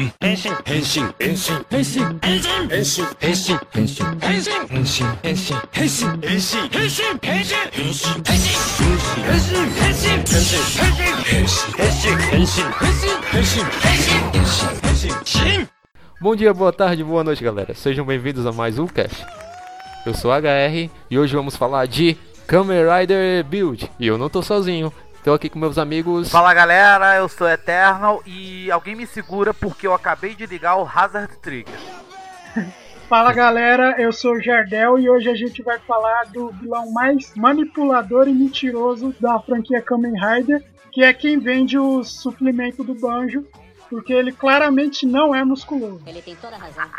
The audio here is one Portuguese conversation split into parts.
変変身変身変身変身変身変身変身変身変身変身変身変身変身変身変身変身変身変身変身変身変身変身変身変身変身変身変身 Bom dia, boa tarde, boa noite, galera. Sejam bem-vindos a mais um cast. Eu sou HR e hoje vamos falar de Kamen Rider Build. E eu não tô sozinho. Tô aqui com meus amigos. Fala galera, eu sou Eternal e alguém me segura porque eu acabei de ligar o Hazard Trigger. Fala galera, eu sou o Jardel e hoje a gente vai falar do vilão mais manipulador e mentiroso da franquia Kamen Rider, que é quem vende o suplemento do Banjo, porque ele claramente não é musculoso. Ele tem toda a razão.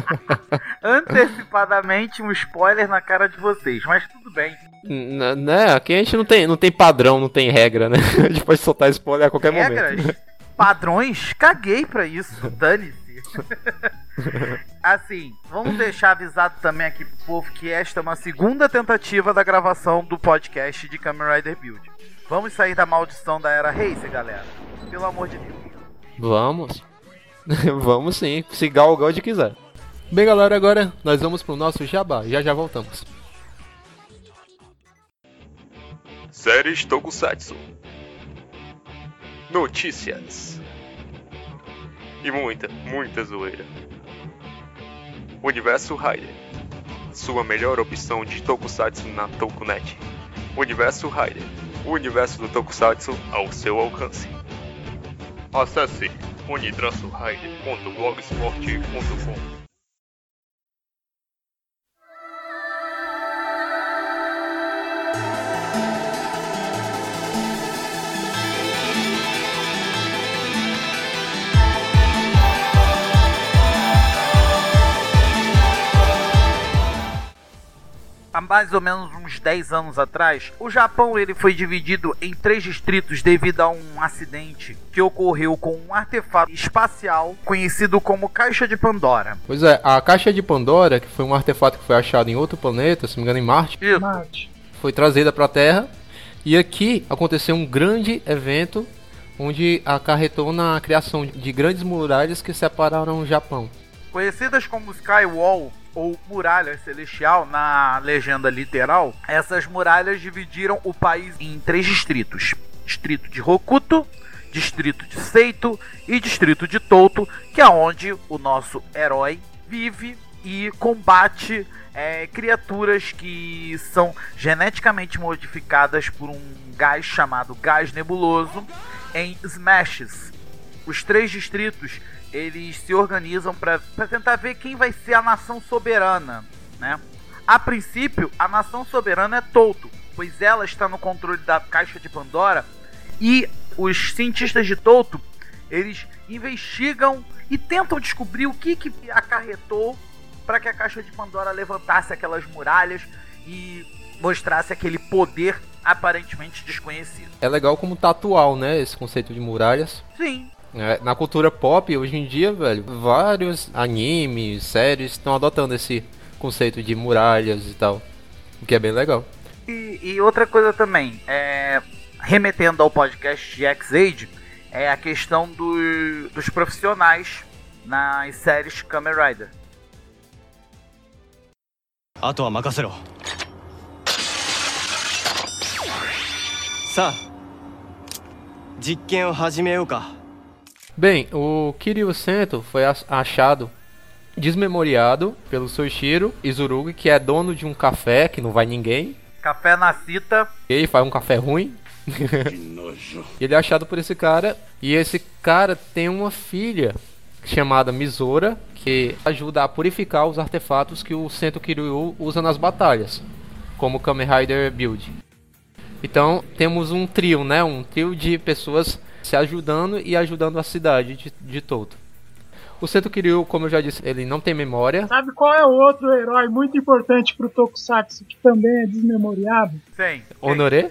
Antecipadamente um spoiler na cara de vocês, mas tudo bem. N- né? Aqui a gente não tem, não tem padrão, não tem regra, né? A gente pode soltar spoiler a qualquer Regras, momento. padrões, caguei pra isso, dane-se. assim, vamos deixar avisado também aqui pro povo que esta é uma segunda tentativa da gravação do podcast de Kamen Rider Build. Vamos sair da maldição da era Racer, galera. Pelo amor de Deus. Vamos. vamos sim, se gal onde quiser. Bem, galera, agora nós vamos pro nosso jabá. Já já voltamos. Séries Tokusatsu. Notícias. E muita, muita zoeira. Universo Rider. Sua melhor opção de Tokusatsu na Tokunet. Universo Rider. O universo do Tokusatsu ao seu alcance. Acesse unitransorider.blogspot.com há mais ou menos uns 10 anos atrás, o Japão ele foi dividido em três distritos devido a um acidente que ocorreu com um artefato espacial conhecido como Caixa de Pandora. Pois é, a caixa de Pandora, que foi um artefato que foi achado em outro planeta, se não me engano em Marte, Isso. Mate. foi trazida para a Terra. E aqui aconteceu um grande evento onde acarretou na criação de grandes muralhas que separaram o Japão. Conhecidas como Skywall ou Muralha Celestial na legenda literal, essas muralhas dividiram o país em três distritos: Distrito de Hokuto, Distrito de Seito e Distrito de Touto, que é onde o nosso herói vive e combate é, criaturas que são geneticamente modificadas por um gás chamado gás nebuloso em Smashes. Os três distritos eles se organizam para tentar ver quem vai ser a nação soberana, né? A princípio, a nação soberana é Touto, pois ela está no controle da caixa de Pandora e os cientistas de Touto, eles investigam e tentam descobrir o que, que acarretou para que a caixa de Pandora levantasse aquelas muralhas e mostrasse aquele poder aparentemente desconhecido. É legal como tá atual, né, esse conceito de muralhas. Sim, na cultura pop, hoje em dia, velho, vários animes, séries estão adotando esse conceito de muralhas e tal. O que é bem legal. E, e outra coisa também, é, remetendo ao podcast de X-Age, é a questão do- dos profissionais nas séries Kamen Rider. あとは任せろさあ実験を始めようか Bem, o Kiryu Sento foi ach- achado desmemoriado pelo Soichiro Izurugi, que é dono de um café que não vai ninguém. Café na cita, Ele faz um café ruim. Ele é achado por esse cara. E esse cara tem uma filha chamada Misora, que ajuda a purificar os artefatos que o Sento Kiryu usa nas batalhas, como o Kamen Rider Build. Então temos um trio, né? Um trio de pessoas se ajudando e ajudando a cidade de, de Touto. O Sento Kiryu, como eu já disse, ele não tem memória. Sabe qual é o outro herói muito importante pro Tokusatsu que também é desmemoriado? sim. Honoré?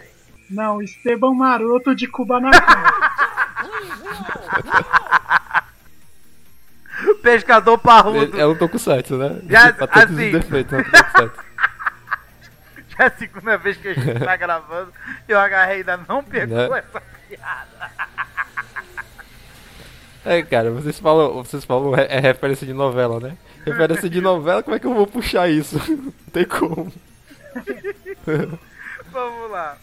Não, Esteban Maroto de Kubanacan. Pescador parrudo. É um Tokusatsu, né? Já- todos assim. os defeitos, é um Tokusatsu. Já é a segunda vez que a gente tá gravando e o HR ainda não pegou Né? essa piada. É, cara, vocês falam, vocês falam é, é referência de novela, né? Referência de novela, como é que eu vou puxar isso? Não tem como. Vamos lá.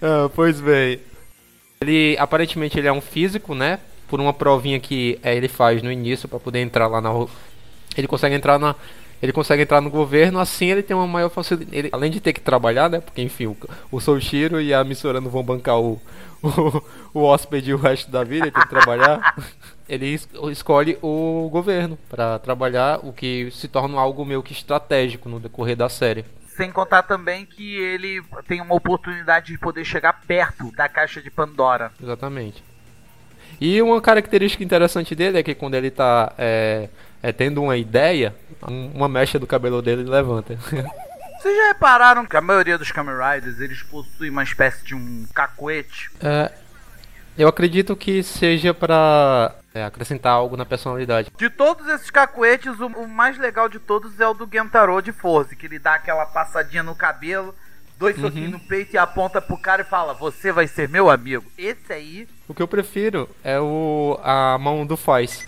Ah, pois bem. Ele aparentemente ele é um físico, né? Por uma provinha que é, ele faz no início para poder entrar lá na ele consegue entrar na ele consegue entrar no governo, assim ele tem uma maior facilidade. Ele, além de ter que trabalhar, né? Porque enfim, o, o Soichiro e a Missora não vão bancar o, o, o hóspede o resto da vida, ele tem que trabalhar. ele es, escolhe o governo para trabalhar, o que se torna algo meio que estratégico no decorrer da série. Sem contar também que ele tem uma oportunidade de poder chegar perto da caixa de Pandora. Exatamente. E uma característica interessante dele é que quando ele está é, é, tendo uma ideia, uma mecha do cabelo dele levanta. Vocês já repararam que a maioria dos Kamen Riders eles possuem uma espécie de um cacuete? É, eu acredito que seja para é, acrescentar algo na personalidade. De todos esses cacuetes, o, o, mais legal de todos é o do Gentaro de Force, que ele dá aquela passadinha no cabelo, dois uhum. soquinhos no peito e aponta pro cara e fala: Você vai ser meu amigo. Esse aí. O que eu prefiro é o a mão do Faz.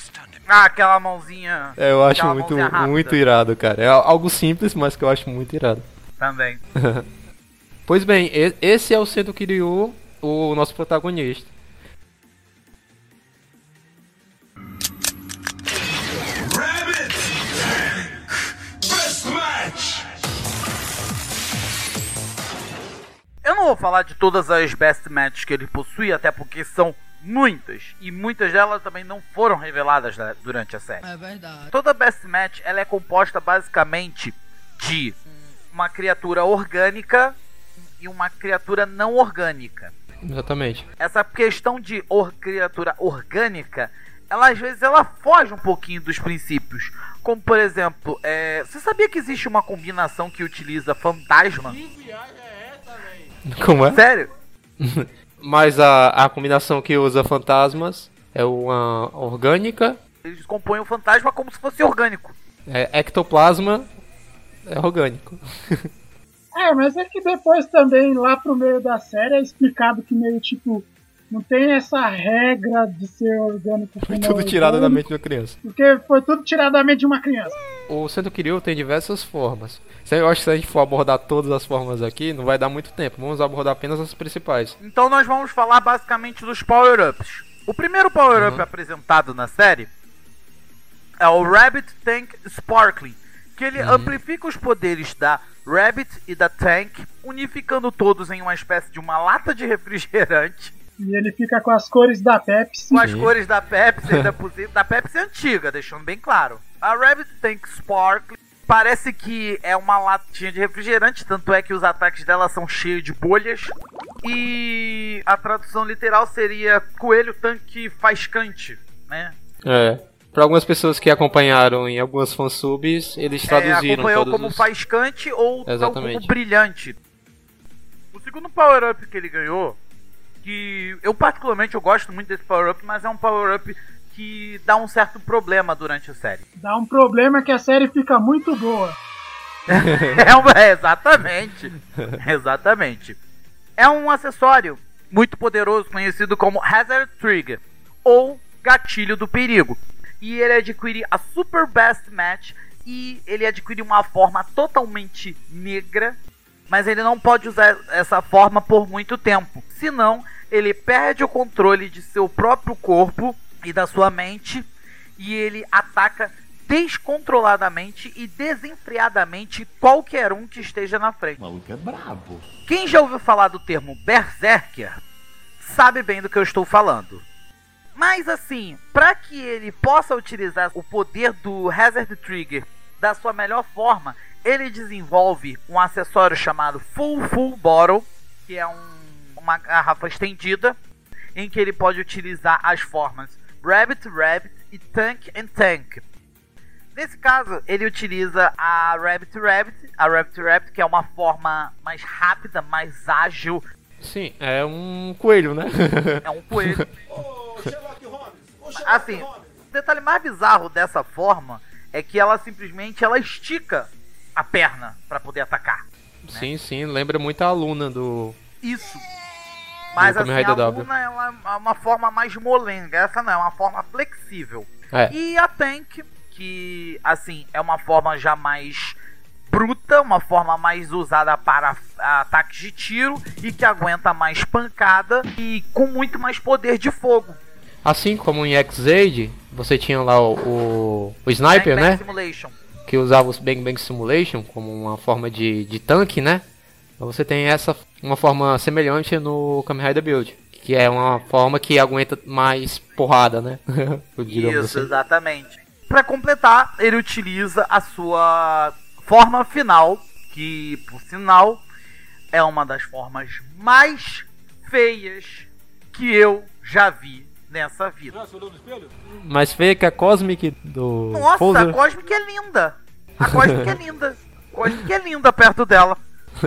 Ah, aquela mãozinha. É, eu acho muito, muito irado, cara. É algo simples, mas que eu acho muito irado. Também. pois bem, esse é o Sento Kiryu, o nosso protagonista. Eu não vou falar de todas as best matches que ele possui, até porque são muitas e muitas delas também não foram reveladas durante a série. É verdade. Toda best match ela é composta basicamente de uma criatura orgânica e uma criatura não orgânica. Exatamente. Essa questão de or criatura orgânica, ela às vezes ela foge um pouquinho dos princípios. Como por exemplo, é... você sabia que existe uma combinação que utiliza fantasma? Que viagem é essa, velho? Como é? Sério? Mas a, a combinação que usa fantasmas é uma orgânica. Eles compõem o fantasma como se fosse orgânico. É, ectoplasma é orgânico. é, mas é que depois também, lá pro meio da série, é explicado que meio tipo não tem essa regra de ser orgânico. Foi tudo tirado da mente de uma criança. Porque foi tudo tirado da mente de uma criança. O Centro Kiryu tem diversas formas. Eu acho que se a gente for abordar todas as formas aqui, não vai dar muito tempo. Vamos abordar apenas as principais. Então nós vamos falar basicamente dos power-ups. O primeiro power-up uhum. apresentado na série é o Rabbit Tank Sparkling, que ele uhum. amplifica os poderes da Rabbit e da Tank, unificando todos em uma espécie de uma lata de refrigerante e ele fica com as cores da Pepsi. Com as cores da Pepsi, da, da Pepsi antiga, deixando bem claro. A Rabbit Tank Sparkle parece que é uma latinha de refrigerante, tanto é que os ataques dela são cheios de bolhas. E a tradução literal seria coelho tanque faiscante, né? É. Para algumas pessoas que acompanharam em algumas fansubs, eles é, traduziram é, acompanhou todos como os... faiscante ou como brilhante. O segundo power-up que ele ganhou que eu particularmente eu gosto muito desse power-up, mas é um power-up que dá um certo problema durante a série. Dá um problema que a série fica muito boa. é, exatamente. exatamente. É um acessório muito poderoso conhecido como Hazard Trigger ou gatilho do perigo. E ele adquire a Super Best Match e ele adquire uma forma totalmente negra mas ele não pode usar essa forma por muito tempo. Senão, ele perde o controle de seu próprio corpo e da sua mente e ele ataca descontroladamente e desenfreadamente qualquer um que esteja na frente. O maluco é brabo. Quem já ouviu falar do termo Berserker sabe bem do que eu estou falando. Mas assim, para que ele possa utilizar o poder do Hazard Trigger da sua melhor forma, ele desenvolve um acessório chamado Full Full Bottle, que é um, uma garrafa estendida, em que ele pode utilizar as formas Rabbit Rabbit e Tank and Tank. Nesse caso, ele utiliza a Rabbit Rabbit, a Rabbit Rabbit, que é uma forma mais rápida, mais ágil. Sim, é um coelho, né? é um coelho. assim, o detalhe mais bizarro dessa forma é que ela simplesmente ela estica a perna para poder atacar. Né? Sim, sim, lembra muito a aluna do. Isso. Mas assim, a Luna é uma forma mais molenga. Essa não, é uma forma flexível. É. E a Tank, que assim, é uma forma já mais bruta, uma forma mais usada para ataques de tiro e que aguenta mais pancada e com muito mais poder de fogo. Assim como em X-Aid, você tinha lá o, o, o Sniper, né? Simulation. Que usava os Bang Bang Simulation como uma forma de, de tanque, né? Você tem essa uma forma semelhante no Kamen Rider Build, que é uma forma que aguenta mais porrada, né? Isso, assim. exatamente. Para completar, ele utiliza a sua forma final, que por sinal é uma das formas mais feias que eu já vi nessa vida. Mais feia que a Cosmic do. Nossa, Folder. a Cosmic é linda. A Cosmic é linda. A Cosmic é linda perto dela.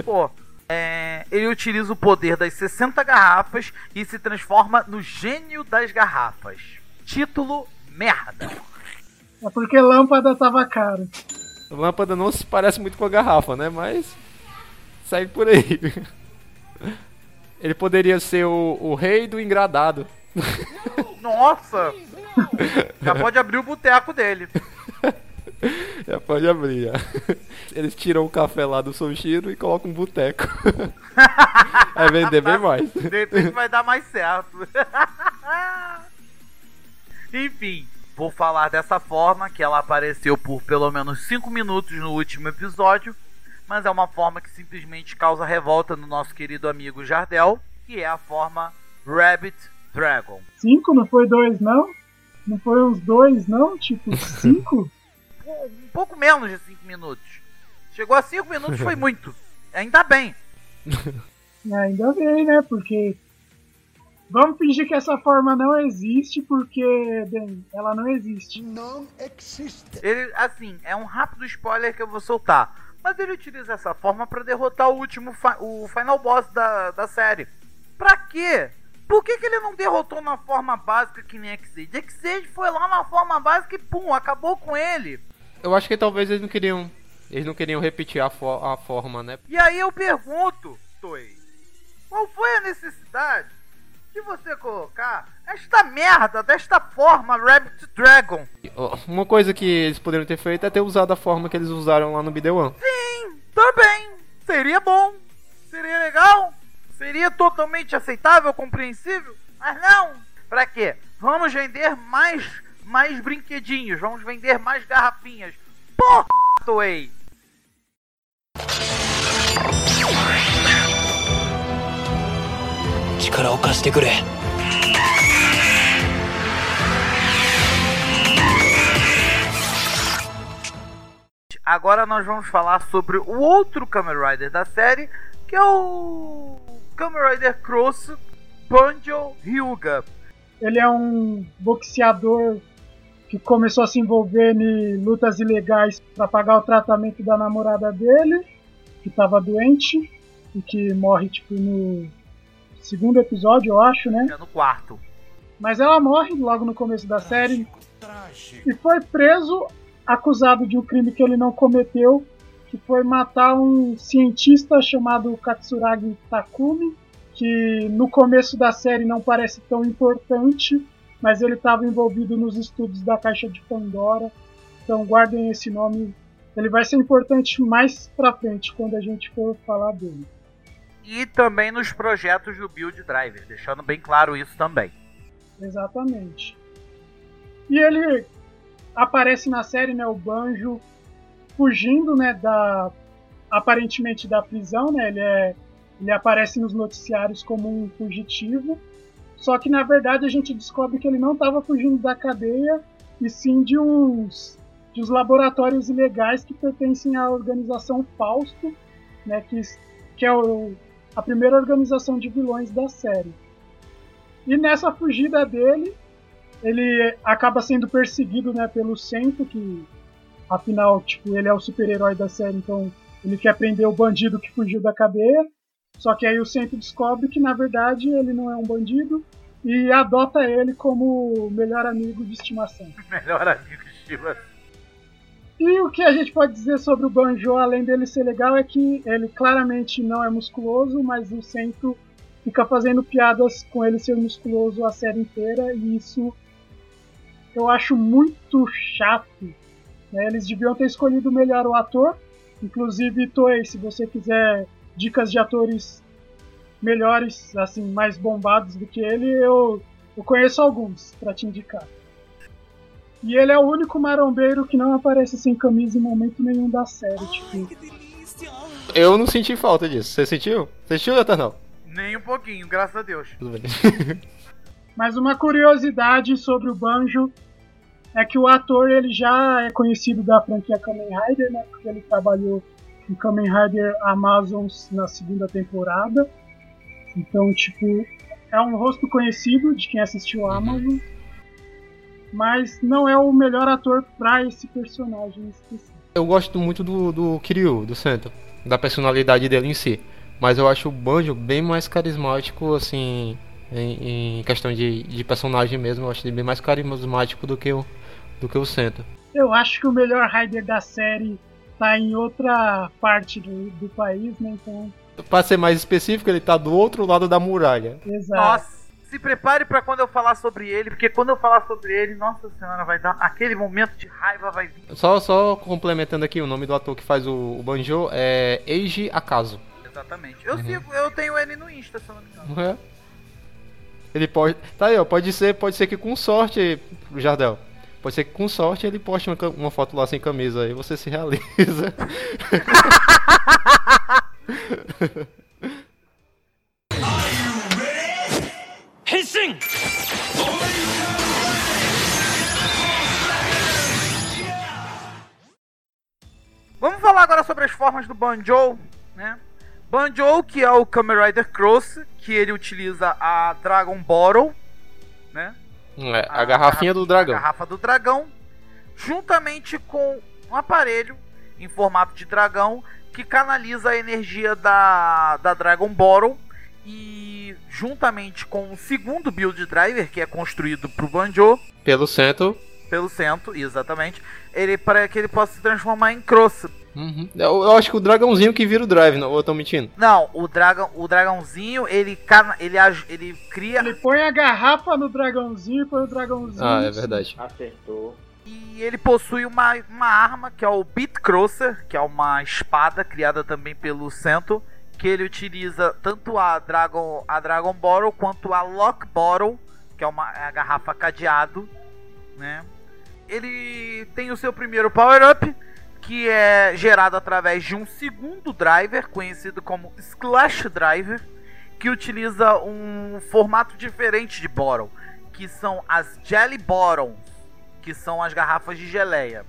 Pô, é, ele utiliza o poder das 60 garrafas e se transforma no gênio das garrafas. Título: Merda. É porque lâmpada tava caro. A lâmpada não se parece muito com a garrafa, né? Mas segue por aí. Ele poderia ser o, o rei do engradado. Nossa! Já pode abrir o boteco dele. Já pode abrir, já. Eles tiram o café lá do Soushiro e colocam um boteco. Vai vender bem mais. De repente vai dar mais certo. Enfim, vou falar dessa forma que ela apareceu por pelo menos 5 minutos no último episódio, mas é uma forma que simplesmente causa revolta no nosso querido amigo Jardel, que é a forma Rabbit Dragon. 5 não foi dois não? Não foi uns dois não? Tipo 5? um pouco menos de 5 minutos. Chegou a 5 minutos foi muito. Ainda bem. Ainda bem, né? Porque. Vamos fingir que essa forma não existe, porque, bem, ela não existe. Não existe. Ele, assim, é um rápido spoiler que eu vou soltar. Mas ele utiliza essa forma para derrotar o último, o final boss da, da série. Pra quê? Por que, que ele não derrotou na forma básica que nem X-Aid? X-Aid foi lá na forma básica e pum, acabou com ele eu acho que talvez eles não queriam. Eles não queriam repetir a, fo a forma, né? E aí eu pergunto, Toei, qual foi a necessidade de você colocar esta merda desta forma Rabbit Dragon? Uma coisa que eles poderiam ter feito é ter usado a forma que eles usaram lá no BD1. Sim, também. Seria bom. Seria legal. Seria totalmente aceitável, compreensível. Mas não. Pra quê? Vamos vender mais mais brinquedinhos, vamos vender mais garrafinhas. Porra, Toei! Agora nós vamos falar sobre o outro Kamen Rider da série, que é o Kamen Rider Cross Banjo Hyuga. Ele é um boxeador que começou a se envolver em lutas ilegais para pagar o tratamento da namorada dele, que estava doente e que morre tipo no segundo episódio, eu acho, né? É no quarto. Mas ela morre logo no começo da série e foi preso acusado de um crime que ele não cometeu, que foi matar um cientista chamado Katsuragi Takumi, que no começo da série não parece tão importante, mas ele estava envolvido nos estudos da caixa de Pandora. Então guardem esse nome. Ele vai ser importante mais pra frente quando a gente for falar dele. E também nos projetos do Build Driver, deixando bem claro isso também. Exatamente. E ele aparece na série, né, o Banjo fugindo, né, da aparentemente da prisão, né? Ele é ele aparece nos noticiários como um fugitivo só que na verdade a gente descobre que ele não estava fugindo da cadeia, e sim de uns, de uns laboratórios ilegais que pertencem à organização Fausto, né, que, que é o, a primeira organização de vilões da série. E nessa fugida dele, ele acaba sendo perseguido né, pelo Centro, que afinal tipo, ele é o super-herói da série, então ele quer prender o bandido que fugiu da cadeia. Só que aí o Centro descobre que na verdade ele não é um bandido e adota ele como melhor amigo de estimação. Melhor amigo de estimação. E o que a gente pode dizer sobre o Banjo, além dele ser legal, é que ele claramente não é musculoso, mas o Centro fica fazendo piadas com ele ser musculoso a série inteira e isso eu acho muito chato. Né? Eles deviam ter escolhido melhor o ator. Inclusive, Toei, se você quiser dicas de atores melhores, assim, mais bombados do que ele, eu, eu conheço alguns para te indicar. E ele é o único marombeiro que não aparece sem camisa em momento nenhum da série, tipo. Eu não senti falta disso. Você sentiu? Você sentiu, Eternal? Nem um pouquinho, graças a Deus. Tudo bem. Mas uma curiosidade sobre o Banjo é que o ator ele já é conhecido da franquia Kamen Rider, né? Porque ele trabalhou em Kamen Rider Amazons na segunda temporada. Então, tipo, é um rosto conhecido de quem assistiu a Amazon. Mas não é o melhor ator para esse personagem específico. Eu gosto muito do, do Kiryu, do Sento, da personalidade dele em si. Mas eu acho o Banjo bem mais carismático, assim, em, em questão de, de personagem mesmo. Eu acho ele bem mais carismático do que o, do que o Sento. Eu acho que o melhor Rider da série tá em outra parte do, do país, né? Então. Pra ser mais específico, ele tá do outro lado da muralha. Exato. Nossa, se prepare para quando eu falar sobre ele, porque quando eu falar sobre ele, nossa senhora, vai dar aquele momento de raiva vai vir. Só, só complementando aqui, o nome do ator que faz o, o Banjo é Eiji Akazu. Exatamente. Eu sigo, eu tenho ele no Insta, se eu não me engano. É? Ele pode. Tá aí, ó. Pode ser, pode ser que com sorte, Jardel. Pode ser que com sorte ele poste uma, uma foto lá sem camisa aí você se realiza. Vamos falar agora sobre as formas do Banjo, né? Banjo, que é o Kamen Rider Cross, que ele utiliza a Dragon Bottle, né? É, a garrafinha do dragão. A garrafa do dragão, juntamente com um aparelho em formato de dragão que canaliza a energia da, da Dragon Bottle e juntamente com o segundo build driver que é construído pro Banjo Pelo centro. pelo centro, exatamente, ele para que ele possa se transformar em Cross. Uhum. Eu, eu acho que o dragãozinho que vira o drive, não? Ou eu tô mentindo? Não, o dragão, o dragãozinho, ele ele ele cria Ele põe a garrafa no dragãozinho e põe o dragãozinho. Ah, é verdade. Acertou. E ele possui uma, uma arma que é o Beat Crosser, que é uma espada criada também pelo Cento, que ele utiliza tanto a Dragon, a Dragon Bottle quanto a Lock Bottle, que é uma é a garrafa cadeado, né? Ele tem o seu primeiro power-up, que é gerado através de um segundo driver, conhecido como Splash Driver, que utiliza um formato diferente de bottle, que são as Jelly Bottles, que são as garrafas de geleia.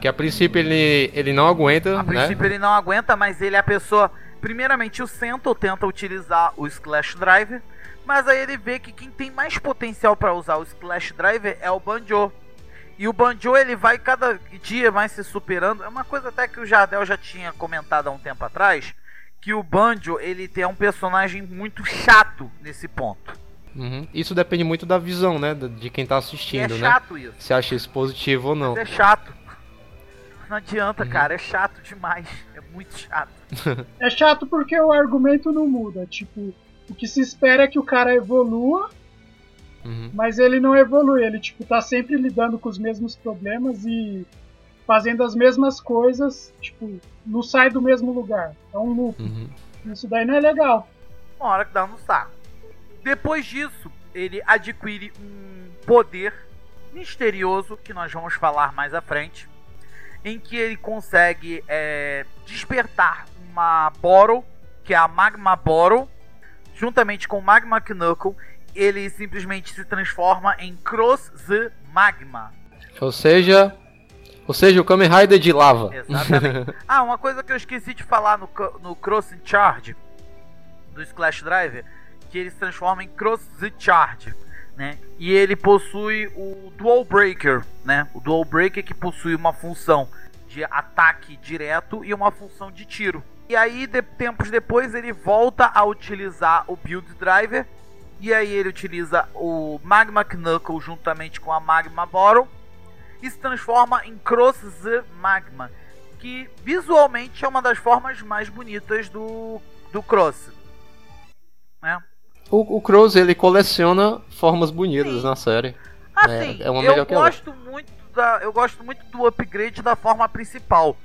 Que a princípio ele, ele não aguenta, A né? princípio ele não aguenta, mas ele é a pessoa. Primeiramente o Sento tenta utilizar o Splash Driver, mas aí ele vê que quem tem mais potencial para usar o Splash Driver é o Banjo. E o Banjo ele vai cada dia mais se superando. É uma coisa até que o Jardel já tinha comentado há um tempo atrás, que o Banjo ele tem um personagem muito chato nesse ponto. Uhum. Isso depende muito da visão, né? De quem tá E é assistindo, né? chato isso. Se acha isso positivo ou não. É chato. Não adianta, Uhum. cara. É chato demais. É muito chato. É chato porque o argumento não muda. Tipo, o que se espera é que o cara evolua, Uhum. mas ele não evolui. Ele, tipo, tá sempre lidando com os mesmos problemas e fazendo as mesmas coisas, tipo, não sai do mesmo lugar. É um loop. Uhum. Isso daí não é legal. Uma hora que dá no saco. Depois disso, ele adquire um poder misterioso que nós vamos falar mais à frente, em que ele consegue é, despertar uma Bottle, que é a Magma Bottle, juntamente com o Magma Knuckle, ele simplesmente se transforma em Cross the Magma. Ou seja. Ou seja, o Kamen Rider de lava. Exatamente. ah, uma coisa que eu esqueci de falar no, no Cross Charge do Splash Driver, que ele se transforma em Cross the Charge, né? E ele possui o Dual Breaker, né? O Dual Breaker que possui uma função de ataque direto e uma função de tiro. E aí, de, tempos depois, ele volta a utilizar o Build Driver. E aí ele utiliza o Magma Knuckle juntamente com a Magma Bottle e se transforma em Cross the Magma, que visualmente é uma das formas mais bonitas do, do Cross. Né? O, o Crows, ele coleciona formas bonitas Sim. na série. Assim, É, é uma eu gosto muito da, eu gosto muito do upgrade da forma principal,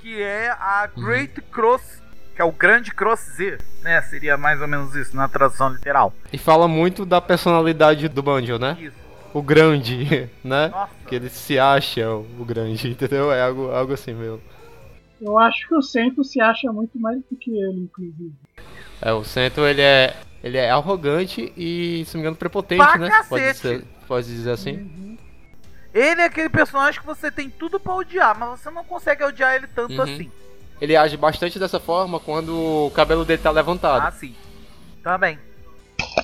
que é a Uhum. Great Cross, que é o grande Cross Z, né? Seria mais ou menos isso na tradução literal. E fala muito da personalidade do Banjo, né? Isso. O grande, né? Nossa. Que ele se acha o grande, entendeu? É algo, algo assim, meu. Eu acho que o Sento se acha muito mais do que ele, inclusive. É, o Sento, ele é, ele é arrogante e, se não me engano, prepotente, Pra né? Pode, ser, pode dizer assim. Ele é aquele personagem que você tem tudo pra odiar, mas você não consegue odiar ele tanto Uhum. assim. Ele age bastante dessa forma quando o cabelo dele tá levantado. Ah, sim. Também.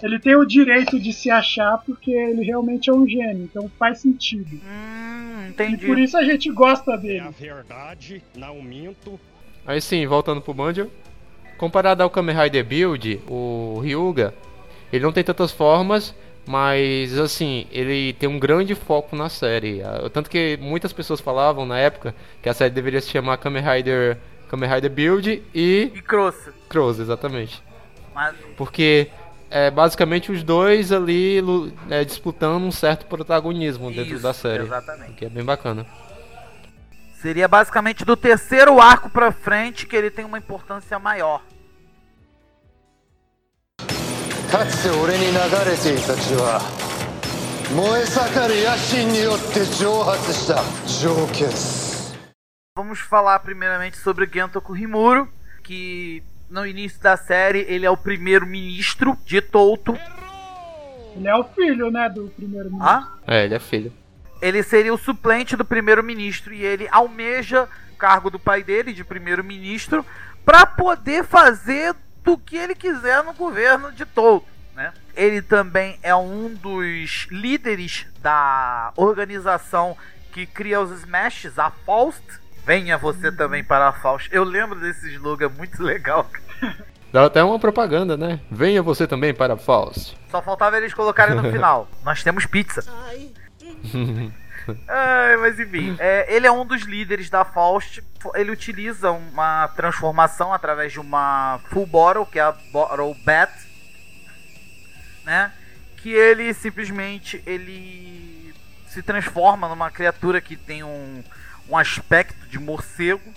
Ele tem o direito de se achar porque ele realmente é um gênio, então faz sentido. Hum, E entendi. por isso a gente gosta É a dele. verdade, não minto. Aí sim, voltando pro Banjo. Comparado ao Kamen Rider Build, o Ryuga, ele não tem tantas formas, mas assim, ele tem um grande foco na série. Ah, Tanto que muitas pessoas falavam na época que a série deveria se chamar Kamen Rider, Kamen Rider Build e E Cross. Cross, exatamente. Mas Porque é basicamente os dois ali lu- é, disputando um certo protagonismo dentro Isso, da série. exatamente. Que é bem bacana. seria basicamente do terceiro arco pra frente que ele tem uma importância maior. かつて俺に流れていた血は燃え盛る野心によって蒸発した蒸気です Vamos falar primeiramente sobre Gento Kurimuro, que no início da série ele é o primeiro ministro de Touto. Ele é o filho, né, do primeiro ministro. Ah? É, ele é filho. Ele seria o suplente do primeiro-ministro e ele almeja o cargo do pai dele de primeiro-ministro para poder fazer do que ele quiser no governo de Touto. Né? Ele também é um dos líderes da organização que cria os Smashes, a Faust. Venha você também para a Faust. Eu lembro desse slogan muito legal. Dá até uma propaganda, né? Venha você também para Faust. Só faltava eles colocarem no final. Nós temos pizza. Ai, mas enfim, é, ele é um dos líderes da Faust. Ele utiliza uma transformação através de uma Full Bottle, que é a Bottle Bat, né? Que ele simplesmente ele se transforma numa criatura que tem um, um aspecto de morcego,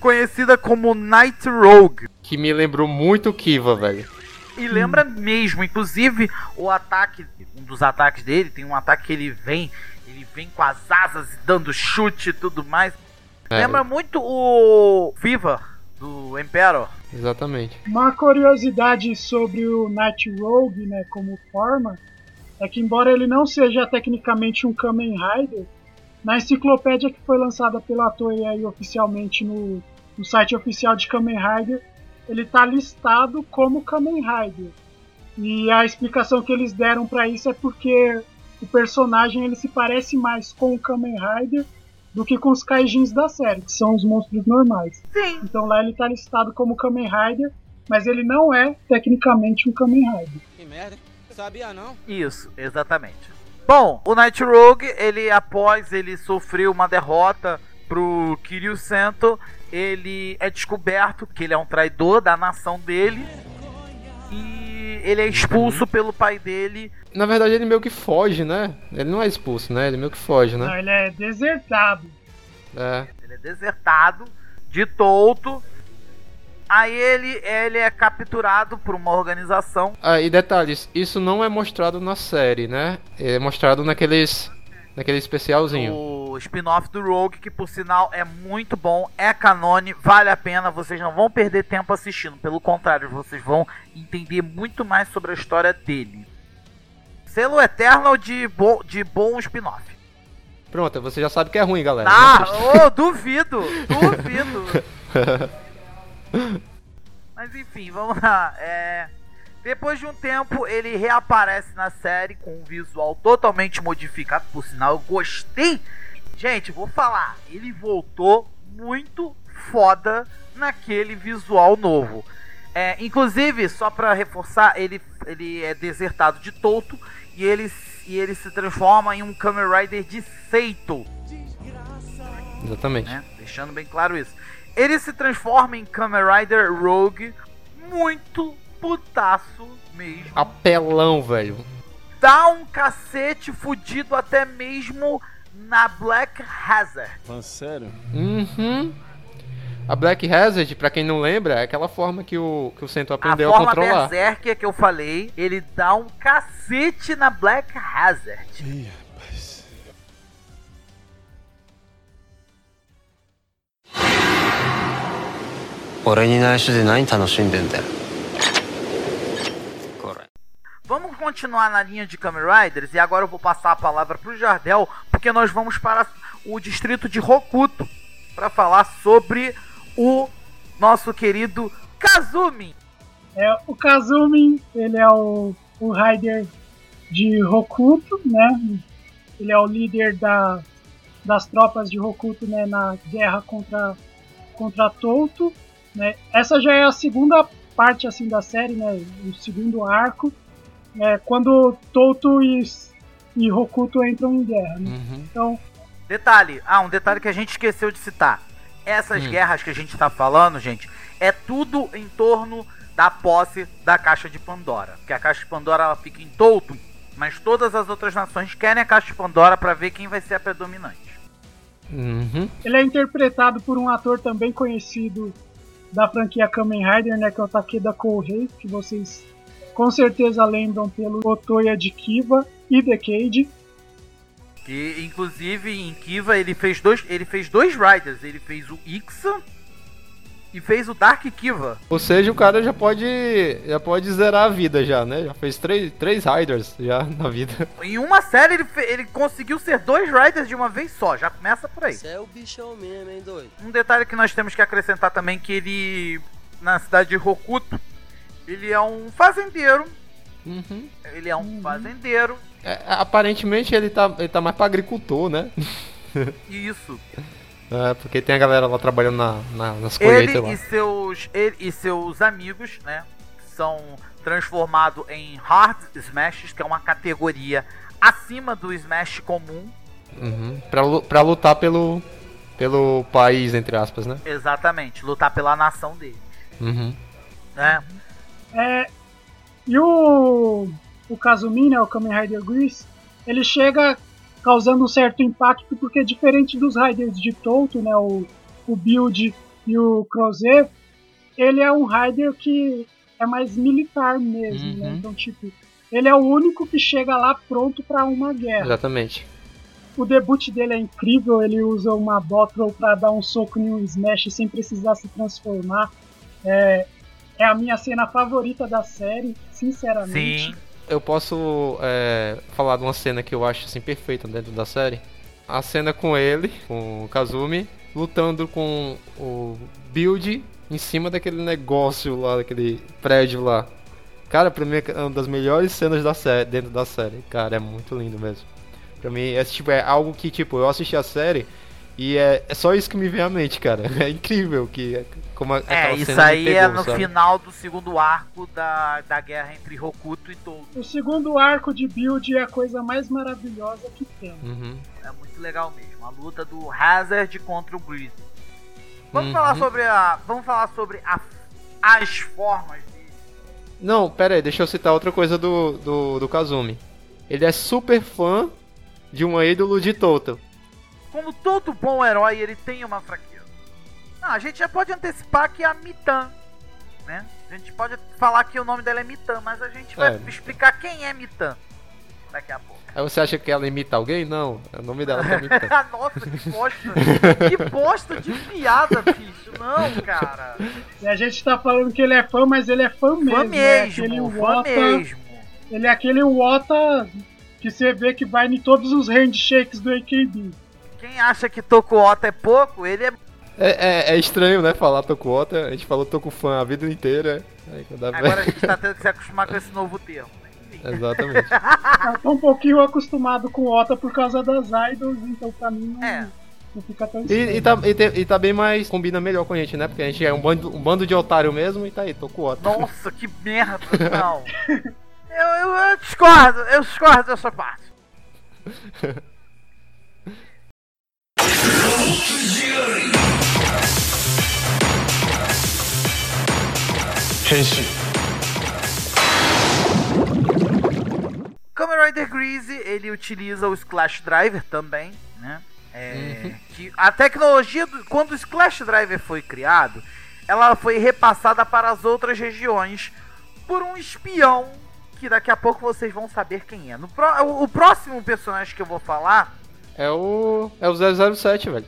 conhecida como Night Rogue. Que me lembrou muito Kiva, velho. E lembra mesmo, inclusive o ataque, um dos ataques dele, tem um ataque que ele vem, ele vem com as asas dando chute e tudo mais. É, Lembra muito o Viva do Emperor. Exatamente. Uma curiosidade sobre o Night Rogue, né, como forma, é que embora ele não seja tecnicamente um Kamen Rider, na enciclopédia que foi lançada pela Toei aí oficialmente no, no site oficial de Kamen Rider, ele está listado como Kamen Rider. E a explicação que eles deram para isso é porque o personagem ele se parece mais com o Kamen Rider do que com os kaijins da série, que são os monstros normais. Sim, Então lá ele tá listado como Kamen Rider, mas ele não é tecnicamente um Kamen Rider. Que merda. Sabia não? isso, exatamente. Bom, o Night Rogue, ele após ele sofrer uma derrota pro Kiryu Sento, ele é descoberto que ele é um traidor da nação dele e ele é expulso pelo pai dele Na verdade, ele meio que foge, né? Ele não é expulso, né? Ele meio que foge, Não, né? ele é desertado. É. Ele é desertado de Touto. Aí ele, ele é capturado por uma organização. Ah, e detalhes, isso não é mostrado na série, né? É mostrado naqueles. naquele especialzinho. O spin-off do Rogue, que por sinal é muito bom, é canone, vale a pena, vocês não vão perder tempo assistindo. Pelo contrário, vocês vão entender muito mais sobre a história dele. Selo Eternal de, bo de bom spin-off. Pronto, você já sabe que é ruim, galera. Ah, ô, duvido, duvido. Mas enfim, vamos lá. É, Depois de um tempo, ele reaparece na série com um visual totalmente modificado. Por sinal, eu gostei. Gente, vou falar. Ele voltou muito foda naquele visual novo. É, inclusive, só pra reforçar, ele, ele é desertado de Toto e ele, e ele se transforma em um Kamen Rider de Seito Exatamente. né? Deixando bem claro isso. Ele se transforma em Kamen Rider Rogue muito putaço mesmo. Apelão, velho. Dá um cacete fudido até mesmo na Black Hazard. Falando sério? Uhum. A Black Hazard, pra quem não lembra, é aquela forma que o, que o Cento aprendeu a a, forma controlar. Berserker que eu falei, ele dá um cacete na Black Hazard. Ih, 俺に内緒で何楽しんでんだよこれ Vamos continuar na linha de Kamen Riders e agora eu vou passar a palavra pro Jardel, porque nós vamos para o distrito de Hokuto para falar sobre o nosso querido Kazumi. É, o Kazumi, ele é o, o Rider de Hokuto, né? Ele é o líder da, das tropas de Hokuto né, na guerra contra, contra Touto. Né? Essa já é a segunda parte assim da série, né? O segundo arco. É, quando Touto e, e Hokuto entram em guerra. Né? Uhum. Então, Detalhe, ah, um detalhe que a gente esqueceu de citar. Essas Hum. guerras que a gente tá falando, gente, é tudo em torno da posse da caixa de Pandora. Porque a caixa de Pandora ela fica em Touto, mas todas as outras nações querem a caixa de Pandora para ver quem vai ser a predominante. Uhum. Ele é interpretado por um ator também conhecido da franquia Kamen Rider, né, que é o Takeda Kohei, que vocês com certeza lembram pelo Otoya de Kiva e The Cage. Que inclusive em Kiva ele fez dois, ele fez dois riders, ele fez o Ixa e fez o Dark Kiva. Ou seja, o cara já pode já pode zerar a vida já, né? Já fez três, três Riders já na vida. Em uma série ele, ele conseguiu ser dois riders de uma vez só, já começa por aí. Você é o bichão mesmo, hein, doido? Um detalhe que nós temos que acrescentar também que ele na cidade de Hokuto, ele é um fazendeiro, Uhum. ele é um fazendeiro É, aparentemente ele tá, ele tá mais pra agricultor, né? isso. É, porque tem a galera lá trabalhando na, na- nas Ele colheitas lá. e seus ele e seus amigos, né, são transformados em Hard Smashes, que é uma categoria acima do Smash comum. Uhum. Pra, pra lutar pelo, pelo país, entre aspas, né? Exatamente, lutar pela nação dele, Uhum. né? É, e o, o Kazumi, né, o Kamen Rider Grease, ele chega causando um certo impacto porque diferente dos Riders de Touto, né, o, o Build e o Crozer, ele é um Rider que é mais militar mesmo, né? Uhum. Então, tipo, ele é o único que chega lá pronto para uma guerra. Exatamente. O debut dele é incrível, ele usa uma Bottle para dar um soco em um Smash sem precisar se transformar. É, é a minha cena favorita da série, sinceramente. Sim. Eu posso é, falar de uma cena que eu acho assim perfeita dentro da série. A cena com ele, com o Kazumi, lutando com o Build em cima daquele negócio lá, daquele prédio lá. Cara, pra mim é uma das melhores cenas da série, dentro da série. Cara, é muito lindo mesmo. Pra mim, é, tipo, é algo que, tipo, eu assisti a série e é, é só isso que me vem à mente, cara. É incrível que como a- É, isso aí é pegou, no sabe? final do segundo arco da, da guerra entre Hokuto e Touto. O segundo arco de build é a coisa mais maravilhosa que tem. Uhum. É muito legal mesmo. A luta do Hazard contra o Greasy. Vamos Uhum. falar sobre a. Vamos falar sobre a- as formas de. Não, pera aí, deixa eu citar outra coisa do, do, do Kazumi. Ele é super fã de um ídolo de Toto. Como todo bom herói, ele tem uma fraqueza. Não, a gente já pode antecipar que é a Mitan. Né? A gente pode falar que o nome dela é Mitan, mas a gente vai É. explicar quem é Mitan daqui a pouco. Aí você acha que ela imita alguém? Não, é o nome dela tá imitando. Nossa, que bosta! que bosta de piada, bicho! Não, cara! E a gente tá falando que ele é fã, mas ele é fã mesmo. Fã é aquele mesmo, fã Wota, mesmo. Ele é aquele Wota que você vê que vai em todos os handshakes do AKB. Quem acha que Tokuota é pouco, ele é. É, é, é estranho, né? Falar Tokuota. A gente falou Tokufan a vida inteira. Aí Agora a gente tá tendo que se acostumar com esse novo termo. Enfim. Exatamente. Eu tô um pouquinho acostumado com Ota por causa das idols, então pra mim não, É. não fica tão E, estranho. e, tá, e, te- e tá bem mais. Combina melhor com a gente, né? Porque a gente é um bando, um bando de otário mesmo e tá aí, Tokuota. Nossa, que merda! Não. Eu, eu, eu discordo, eu discordo dessa parte. Rider Greasy, ele utiliza o Splash Driver também, né? É, que a tecnologia, do, quando o Splash Driver foi criado, ela foi repassada para as outras regiões por um espião que daqui a pouco vocês vão saber quem é. No pró- o, o próximo personagem que eu vou falar É o. É o 007, velho.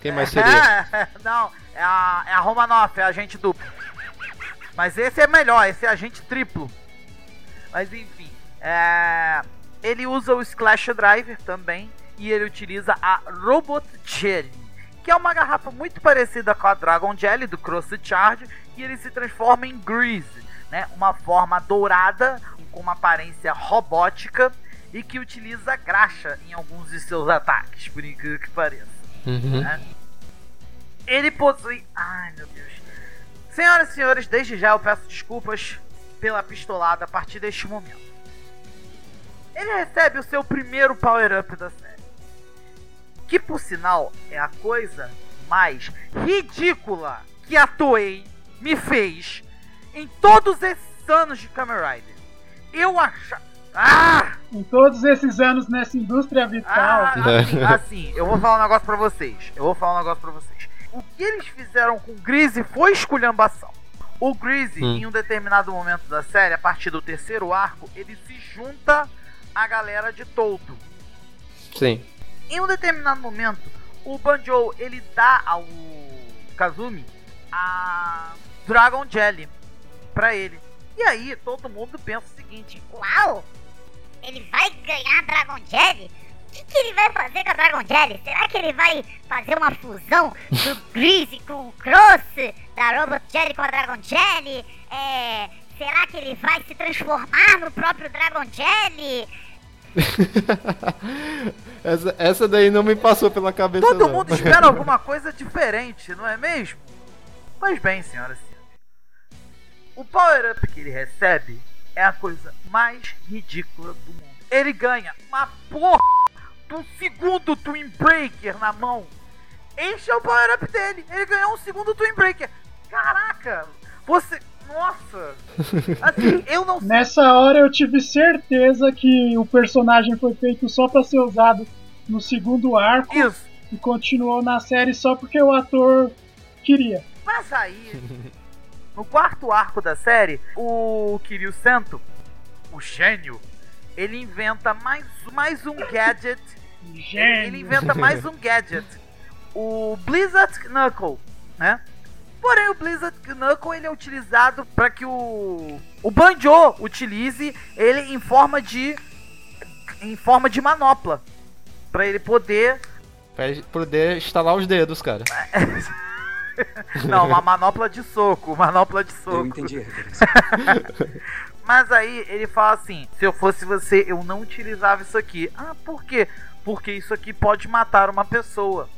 Quem mais seria? É, não, é a, é a Romanoff, é a agente duplo. Mas esse é melhor, esse é agente triplo. Mas enfim, é, ele usa o Splash Driver também e ele utiliza a Robot Jelly, que é uma garrafa muito parecida com a Dragon Jelly do Cross Charge e ele se transforma em Grease, né? Uma forma dourada com uma aparência robótica e que utiliza graxa em alguns de seus ataques, por incrível que pareça. Uhum. né? Ele possui. Ai meu Deus. Senhoras e senhores, desde já eu peço desculpas pela pistolada a partir deste momento. Ele recebe o seu primeiro power-up da série. Que por sinal é a coisa mais ridícula que a Toei me fez em todos esses anos de Kamen Rider. Eu achava. Ah! Em todos esses anos nessa indústria vital. Ah, assim, assim, eu vou falar um negócio pra vocês. Eu vou falar um negócio pra vocês. O que eles fizeram com o Greasy foi esculhambação. O Greasy, Hum. em um determinado momento da série, a partir do terceiro arco, ele se junta à galera de Todo. Sim. Em um determinado momento, o Banjo ele dá ao Kazumi a Dragon Jelly pra ele. E aí todo mundo pensa o seguinte: Uau! Ele vai ganhar Dragon Jelly? O que, que ele vai fazer com a Dragon Jelly? Será que ele vai fazer uma fusão do Greasy com o Cross, da Robot Jelly com a Dragon Jelly? É, será que ele vai se transformar no próprio Dragon Jelly? essa, essa daí não me passou pela cabeça. Todo não. mundo espera alguma coisa diferente, não é mesmo? Pois bem, senhoras e senhores. O power-up que ele recebe é a coisa mais ridícula do mundo. Ele ganha uma porra do segundo Twin Breaker na mão. Este é o power-up dele. Ele ganhou um segundo Twin Breaker. Caraca! Você. Nossa! Assim, eu não sei. Nessa hora eu tive certeza que o personagem foi feito só pra ser usado no segundo arco Isso. e continuou na série só porque o ator queria. Mas aí, no quarto arco da série, o Kiryu Sento, o gênio, ele inventa mais, mais um gadget. Ele, Gênio. ele inventa mais um gadget. O Blizzard Knuckle, né? Porém, o Blizzard Knuckle ele é utilizado para que o o Banjo utilize ele em forma de em forma de manopla, para ele poder Pra ele poder instalar os dedos, cara. Não, uma manopla de soco, manopla de soco. Eu entendi. Mas aí ele fala assim: se eu fosse você, eu não utilizava isso aqui. Ah, por quê? Porque isso aqui pode matar uma pessoa.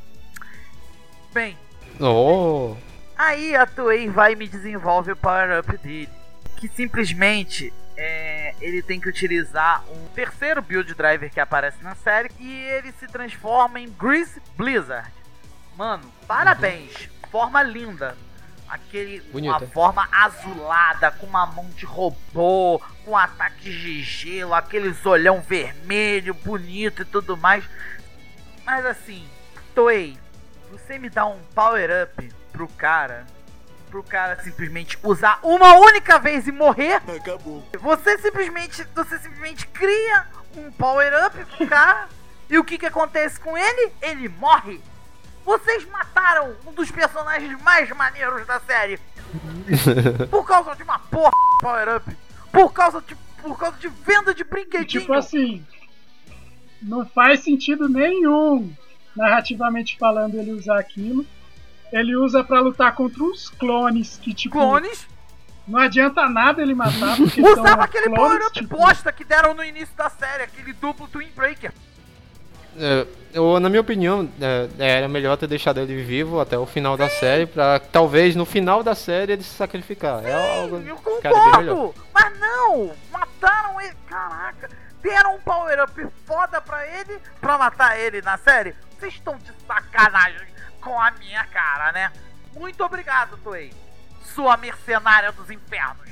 Bem, Oh. aí a Toei vai e me desenvolve o power-up dele. Que simplesmente é, ele tem que utilizar um terceiro build driver que aparece na série e ele se transforma em Grease Blizzard. Mano, parabéns! Forma linda. Aquele, uma forma azulada, com uma mão de robô, com ataques de gelo, aqueles olhão vermelho, bonito e tudo mais. Mas assim, Toei, você me dá um power up pro cara, pro cara simplesmente usar uma única vez e morrer? Acabou. Você simplesmente, você simplesmente cria um power up pro cara e o que que acontece com ele? Ele morre. Vocês mataram um dos personagens mais maneiros da série por causa de uma porra de power up, por causa de por causa de venda de E, brinquedinho. tipo assim, não faz sentido nenhum, narrativamente falando, ele usar aquilo. Ele usa pra lutar contra os clones que, tipo, Clones não adianta nada ele matar. Porque são usava aquele clones, power up tipo, bosta que deram no início da série, aquele duplo Twin Breaker. É, eu, na minha opinião, é, era melhor ter deixado ele vivo até o final da série, pra talvez no final da série ele se sacrificar. é algo Eu cara, bem melhor. concordo, mas não, mataram ele, caraca, deram um power up foda pra ele, pra matar ele na série. Vocês estão de sacanagem com a minha cara, né? Muito obrigado, Toei, sua mercenária dos infernos.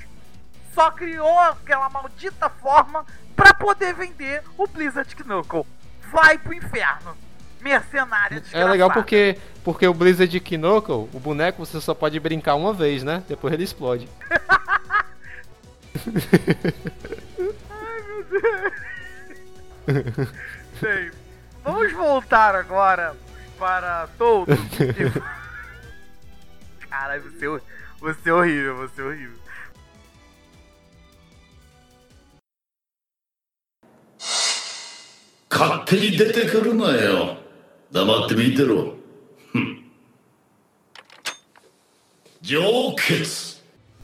Só criou aquela maldita forma pra poder vender o Blizzard Knuckle. Vai pro inferno. Mercenária É legal porque, porque o Blizzard Knuckle, o boneco, você só pode brincar uma vez, né? Depois ele explode. Ai, meu Deus. Bem, vamos voltar agora para todo. Caralho, você, é você é horrível, você é horrível.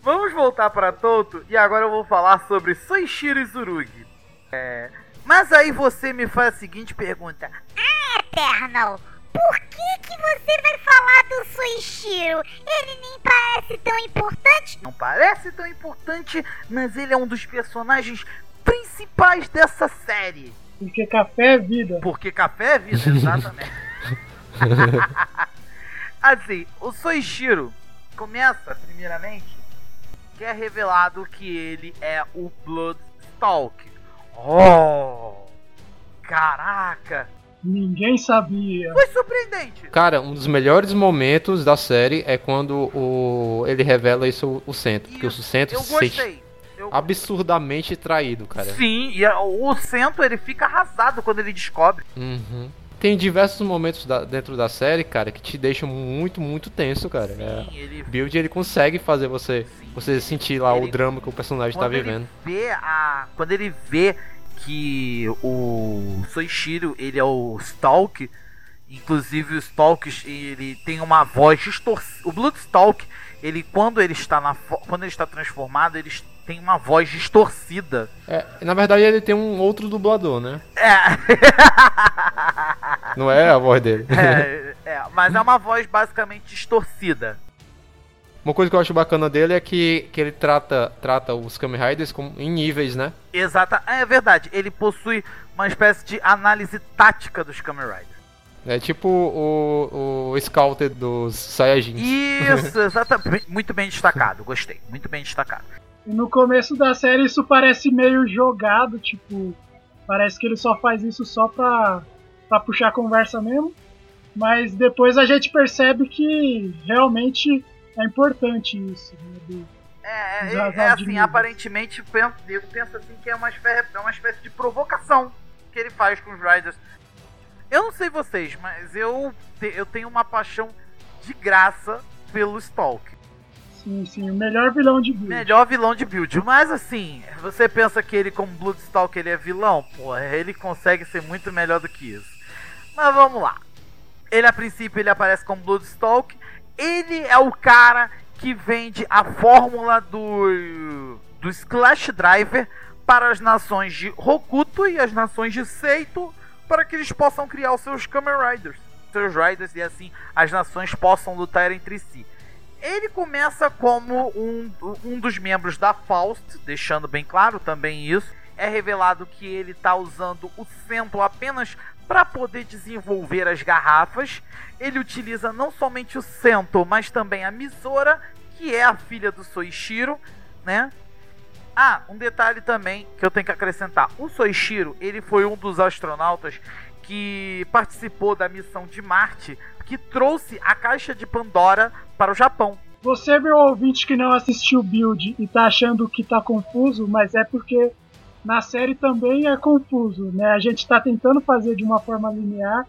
Vamos voltar para Toto e agora eu vou falar sobre Soichiro Izurugi. É, mas aí você me faz a seguinte pergunta: Ah, Eternal, por que que você vai falar do Soichiro? Ele nem parece tão importante. Não parece tão importante, mas ele é um dos personagens principais dessa série. Porque café é vida. Porque café é vida, exatamente. assim, o Soichiro começa, primeiramente, que é revelado que ele é o Bloodstalk. Oh! Caraca! Ninguém sabia. Foi surpreendente. Cara, um dos melhores momentos da série é quando o ele revela isso o centro, porque o centro Eu se sente gostei. Eu- absurdamente traído, cara. Sim, e a- o Cento ele fica arrasado quando ele descobre. Uhum. Tem diversos momentos da- dentro da série, cara, que te deixam muito, muito tenso, cara. É, ele- Build ele consegue fazer você você sentir lá o drama que o personagem tá quando vivendo. Ele vê a, quando ele vê que o Soichiro ele é o Stalk, inclusive o Stalk ele tem uma voz distorcida. O Bloodstalk, ele quando ele está na quando ele está transformado, ele tem uma voz distorcida. É, na verdade ele tem um outro dublador, né? É. Não é a voz dele. é, é, mas é uma voz basicamente distorcida. Uma coisa que eu acho bacana dele é que, que ele trata, trata os Kamen Riders como, em níveis, né? Exata, é verdade. Ele possui uma espécie de análise tática dos Kamen Riders. É tipo o, o Scouter dos Saiyajins. Isso, exatamente. Muito bem destacado. Gostei. Muito bem destacado. E no começo da série isso parece meio jogado, tipo, parece que ele só faz isso só pra, pra puxar a conversa mesmo. Mas depois a gente percebe que realmente é importante isso. Né, do- É, é, é assim, aparentemente, o pen- nego pensa assim que é uma, espécie, é uma espécie de provocação que ele faz com os Riders. Eu não sei vocês, mas eu, te- eu tenho uma paixão de graça pelo Stalk. Sim, sim, o melhor vilão de build. Melhor vilão de build. Mas assim, você pensa que ele, como Bloodstalk, ele é vilão? Pô, ele consegue ser muito melhor do que isso. Mas vamos lá. Ele, a princípio, ele aparece como Bloodstalk. Ele é o cara que vende a fórmula do, do Splash Driver para as nações de Hokuto e as nações de Seito para que eles possam criar os seus Kamen Riders. Seus Riders e assim as nações possam lutar entre si. Ele começa como um, um dos membros da Faust, deixando bem claro também isso. É revelado que ele está usando o centro apenas para poder desenvolver as garrafas. Ele utiliza não somente o centro, mas também a Misora, que é a filha do Soichiro, né? Ah, um detalhe também que eu tenho que acrescentar. O Soichiro, ele foi um dos astronautas que participou da missão de Marte, que trouxe a caixa de Pandora para o Japão. Você, meu ouvinte que não assistiu o build e tá achando que tá confuso, mas é porque na série também é confuso, né? A gente tá tentando fazer de uma forma linear,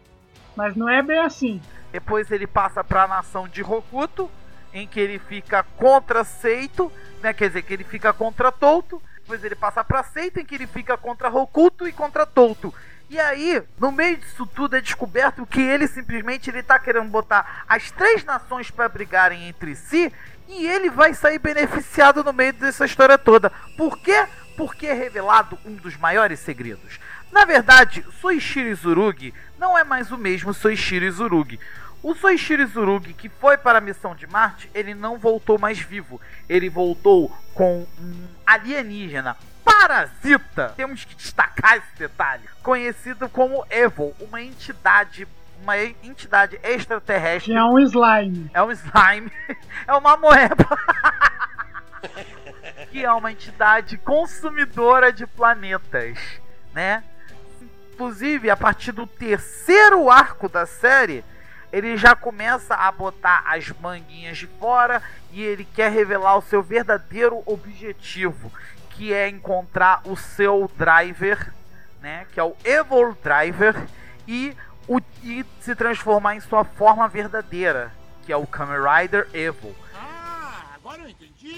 mas não é bem assim. Depois ele passa para a nação de Hokuto, em que ele fica contra Seito, né? Quer dizer, que ele fica contra Touto. Depois ele passa para Seito, em que ele fica contra Hokuto e contra Touto. E aí, no meio disso tudo é descoberto que ele simplesmente ele tá querendo botar as três nações para brigarem entre si e ele vai sair beneficiado no meio dessa história toda. Por quê? Porque é revelado um dos maiores segredos. Na verdade, Soichiro Izurugi não é mais o mesmo Soichiro Izurugi. O Soichiro Izurugi, que foi para a missão de Marte, ele não voltou mais vivo. Ele voltou com um alienígena parasita. Temos que destacar esse detalhe. Conhecido como Evil, uma entidade, uma entidade extraterrestre. Que é um slime. É um slime. É uma moeba. que é uma entidade consumidora de planetas, né? Inclusive, a partir do terceiro arco da série, ele já começa a botar as manguinhas de fora e ele quer revelar o seu verdadeiro objetivo, que é encontrar o seu driver, né, que é o Evil Driver e, o, e se transformar em sua forma verdadeira, que é o Kamen Rider Evil.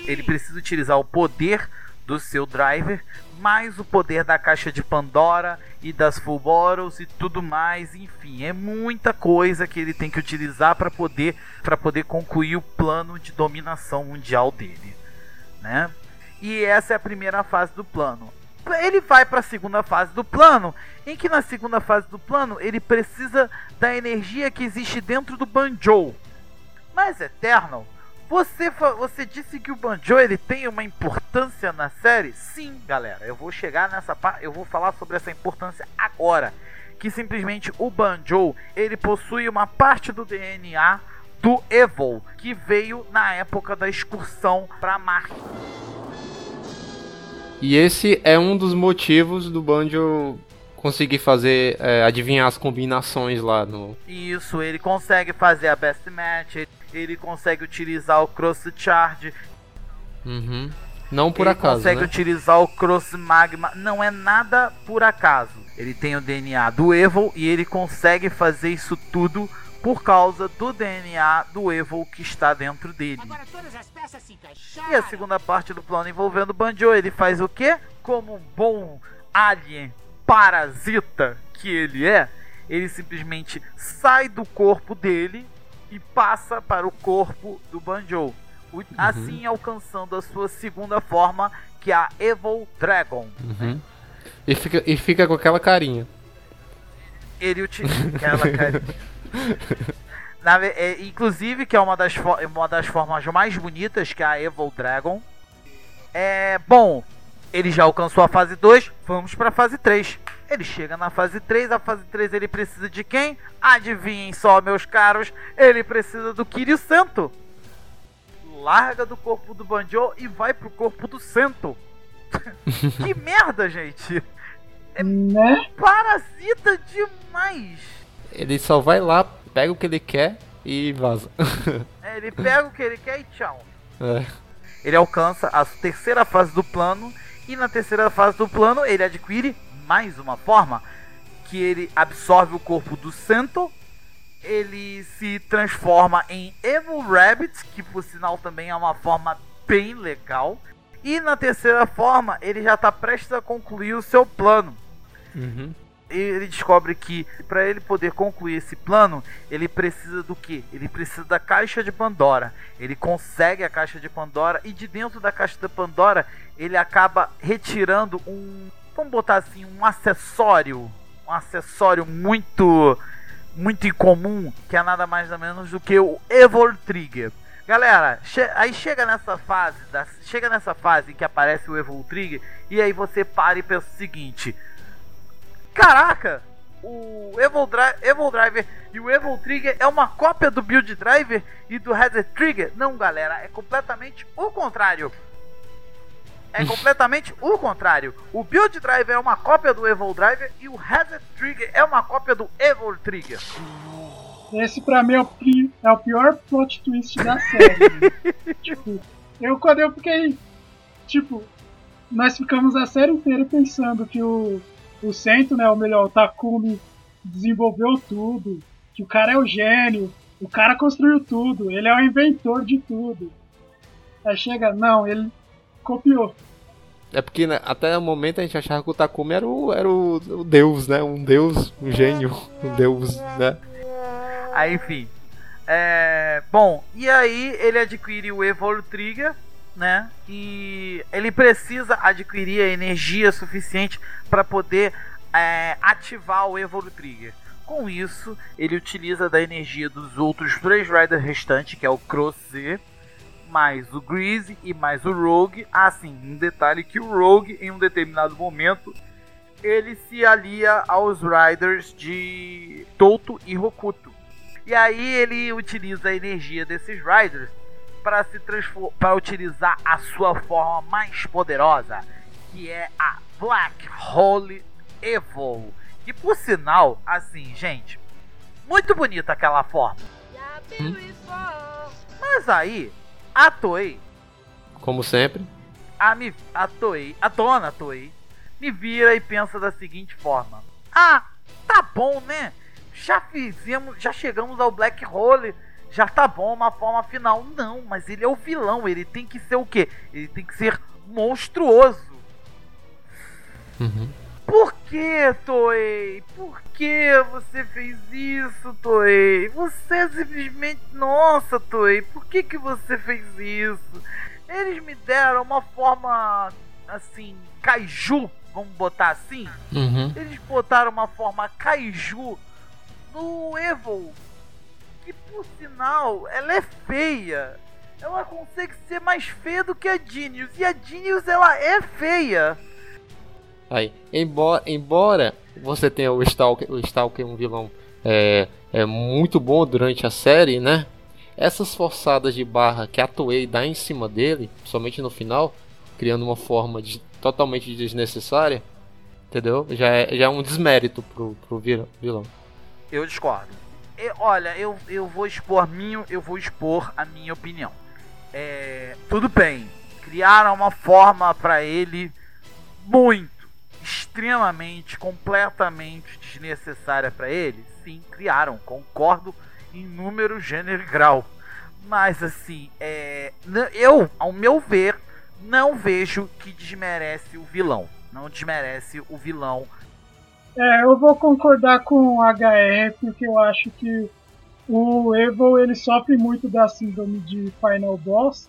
Ele precisa utilizar o poder do seu driver, mais o poder da caixa de Pandora e das Full Bottles e tudo mais, enfim, é muita coisa que ele tem que utilizar para poder para poder concluir o plano de dominação mundial dele, né? E essa é a primeira fase do plano. Ele vai para a segunda fase do plano, em que na segunda fase do plano ele precisa da energia que existe dentro do Banjo. Mas Eternal você, você disse que o Banjo ele tem uma importância na série? Sim, galera. Eu vou chegar nessa parte, eu vou falar sobre essa importância agora. Que simplesmente o Banjo ele possui uma parte do DNA do Evil que veio na época da excursão para Marte. E esse é um dos motivos do Banjo conseguir fazer é, adivinhar as combinações lá no. Isso, ele consegue fazer a best match, ele consegue utilizar o cross charge. Uhum. Não por ele acaso. consegue né? utilizar o cross magma. Não é nada por acaso. Ele tem o DNA do Evil e ele consegue fazer isso tudo por causa do DNA do Evil que está dentro dele. E a segunda parte do plano envolvendo o Banjo, ele faz o que? Como um bom alien parasita que ele é, ele simplesmente sai do corpo dele e passa para o corpo do Banjo. Uhum. Assim alcançando a sua segunda forma, que é a Evil Dragon. Uhum. E, fica, e fica com aquela carinha. Ele utiliza aquela carinha. Na, é, inclusive, que é uma das, uma das formas mais bonitas, que é a Evil Dragon. É, bom, ele já alcançou a fase 2, vamos para a fase 3. Ele chega na fase 3, a fase 3 ele precisa de quem? Adivinhem só, meus caros, ele precisa do Kiryu Santo. Larga do corpo do Banjo e vai pro corpo do Santo. que merda, gente! É né? parasita demais! Ele só vai lá, pega o que ele quer e vaza. é, ele pega o que ele quer e tchau. É. Ele alcança a terceira fase do plano e na terceira fase do plano ele adquire mais uma forma que ele absorve o corpo do Santo, ele se transforma em Evil Rabbit, que por sinal também é uma forma bem legal. E na terceira forma, ele já está prestes a concluir o seu plano. Uhum. Ele descobre que para ele poder concluir esse plano, ele precisa do que? Ele precisa da caixa de Pandora. Ele consegue a caixa de Pandora e de dentro da caixa de Pandora ele acaba retirando um vamos botar assim, um acessório, um acessório muito muito incomum, que é nada mais ou menos do que o Evil Trigger. Galera, che aí chega nessa fase, da, chega nessa fase que aparece o Evil Trigger e aí você para e pensa o seguinte: Caraca, o Evil, Dri Evil Driver e o Evil Trigger é uma cópia do Build Driver e do Hazard Trigger? Não, galera, é completamente o contrário é completamente o contrário. O Build Driver é uma cópia do Evil Driver e o Hazard Trigger é uma cópia do Evil Trigger. Esse pra mim é o, é o pior plot twist da série. tipo, eu quando eu fiquei. Tipo, nós ficamos a série inteira pensando que o, o Sento, né, ou melhor, o Takumi desenvolveu tudo, que o cara é o gênio, o cara construiu tudo, ele é o inventor de tudo. Aí chega, não, ele copiou. É porque né, até o momento a gente achava que o Takumi era o, era o, o deus, né? Um deus, um gênio, um deus, né? Aí, enfim. É, bom, e aí ele adquire o Evol Trigger, né? E ele precisa adquirir a energia suficiente para poder é, ativar o Evol Trigger. Com isso, ele utiliza da energia dos outros três Riders restantes, que é o Cross Z, mais o Greasy e mais o Rogue. Ah, sim, um detalhe que o Rogue, em um determinado momento, ele se alia aos Riders de Toto e Rokuto. E aí ele utiliza a energia desses Riders para se para utilizar a sua forma mais poderosa, que é a Black Hole Evil. Que por sinal, assim, gente, muito bonita aquela forma. Hum? Mas aí, a Toei, como sempre, a, me, a Toei, a dona Toei, me vira e pensa da seguinte forma: Ah, tá bom, né? Já fizemos, já chegamos ao Black Hole, já tá bom uma forma final. Não, mas ele é o vilão, ele tem que ser o quê? Ele tem que ser monstruoso. Uhum. Por que, Toei? Por que você fez isso, Toei? Você simplesmente. Nossa, Toei, por que, que você fez isso? Eles me deram uma forma assim, kaiju, vamos botar assim. Uhum. Eles botaram uma forma kaiju no Evil, que por sinal ela é feia. Ela consegue ser mais feia do que a Genius, e a Genius ela é feia. Aí, embora, embora você tenha o Stalker, o Stalker um vilão é, é muito bom durante a série, né? Essas forçadas de barra que a Toei dá em cima dele, somente no final, criando uma forma de, totalmente desnecessária, entendeu? Já é, já é um desmérito pro, pro vilão. Eu discordo. Eu, olha, eu, eu vou expor minha, eu vou expor a minha opinião. É, tudo bem, criaram uma forma para ele muito extremamente, completamente desnecessária para ele? Sim, criaram, concordo em número, gênero e grau. Mas assim, é, eu, ao meu ver, não vejo que desmerece o vilão. Não desmerece o vilão. É, eu vou concordar com o HR porque eu acho que o Evo ele sofre muito da síndrome de Final Boss,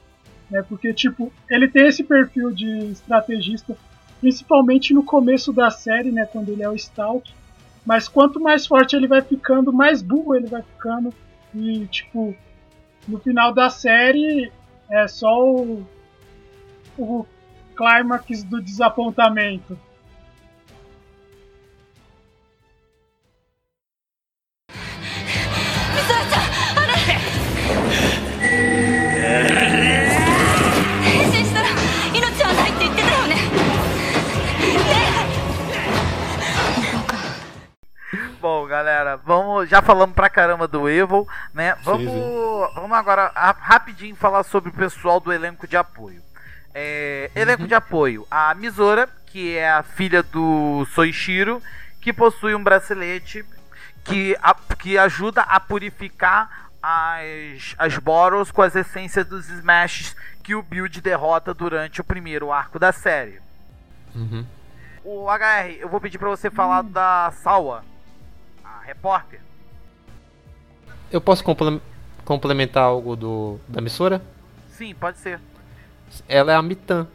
né? Porque tipo, ele tem esse perfil de estrategista principalmente no começo da série, né, quando ele é o Stalk. Mas quanto mais forte ele vai ficando, mais burro ele vai ficando. E, tipo, no final da série é só o, o clímax do desapontamento. Bom, galera, vamos. Já falamos pra caramba do Evil, né? Vamos, sim, sim. vamos agora rapidinho falar sobre o pessoal do elenco de apoio. É, uhum. Elenco de apoio: a Misora, que é a filha do Soichiro, que possui um bracelete que, a, que ajuda a purificar as, as Boros com as essências dos Smashes que o Build derrota durante o primeiro arco da série. Uhum. O HR, eu vou pedir para você falar uhum. da Sawa repórter. Eu posso complementar algo do, da emissora? Sim, pode ser. Ela é a Mitan.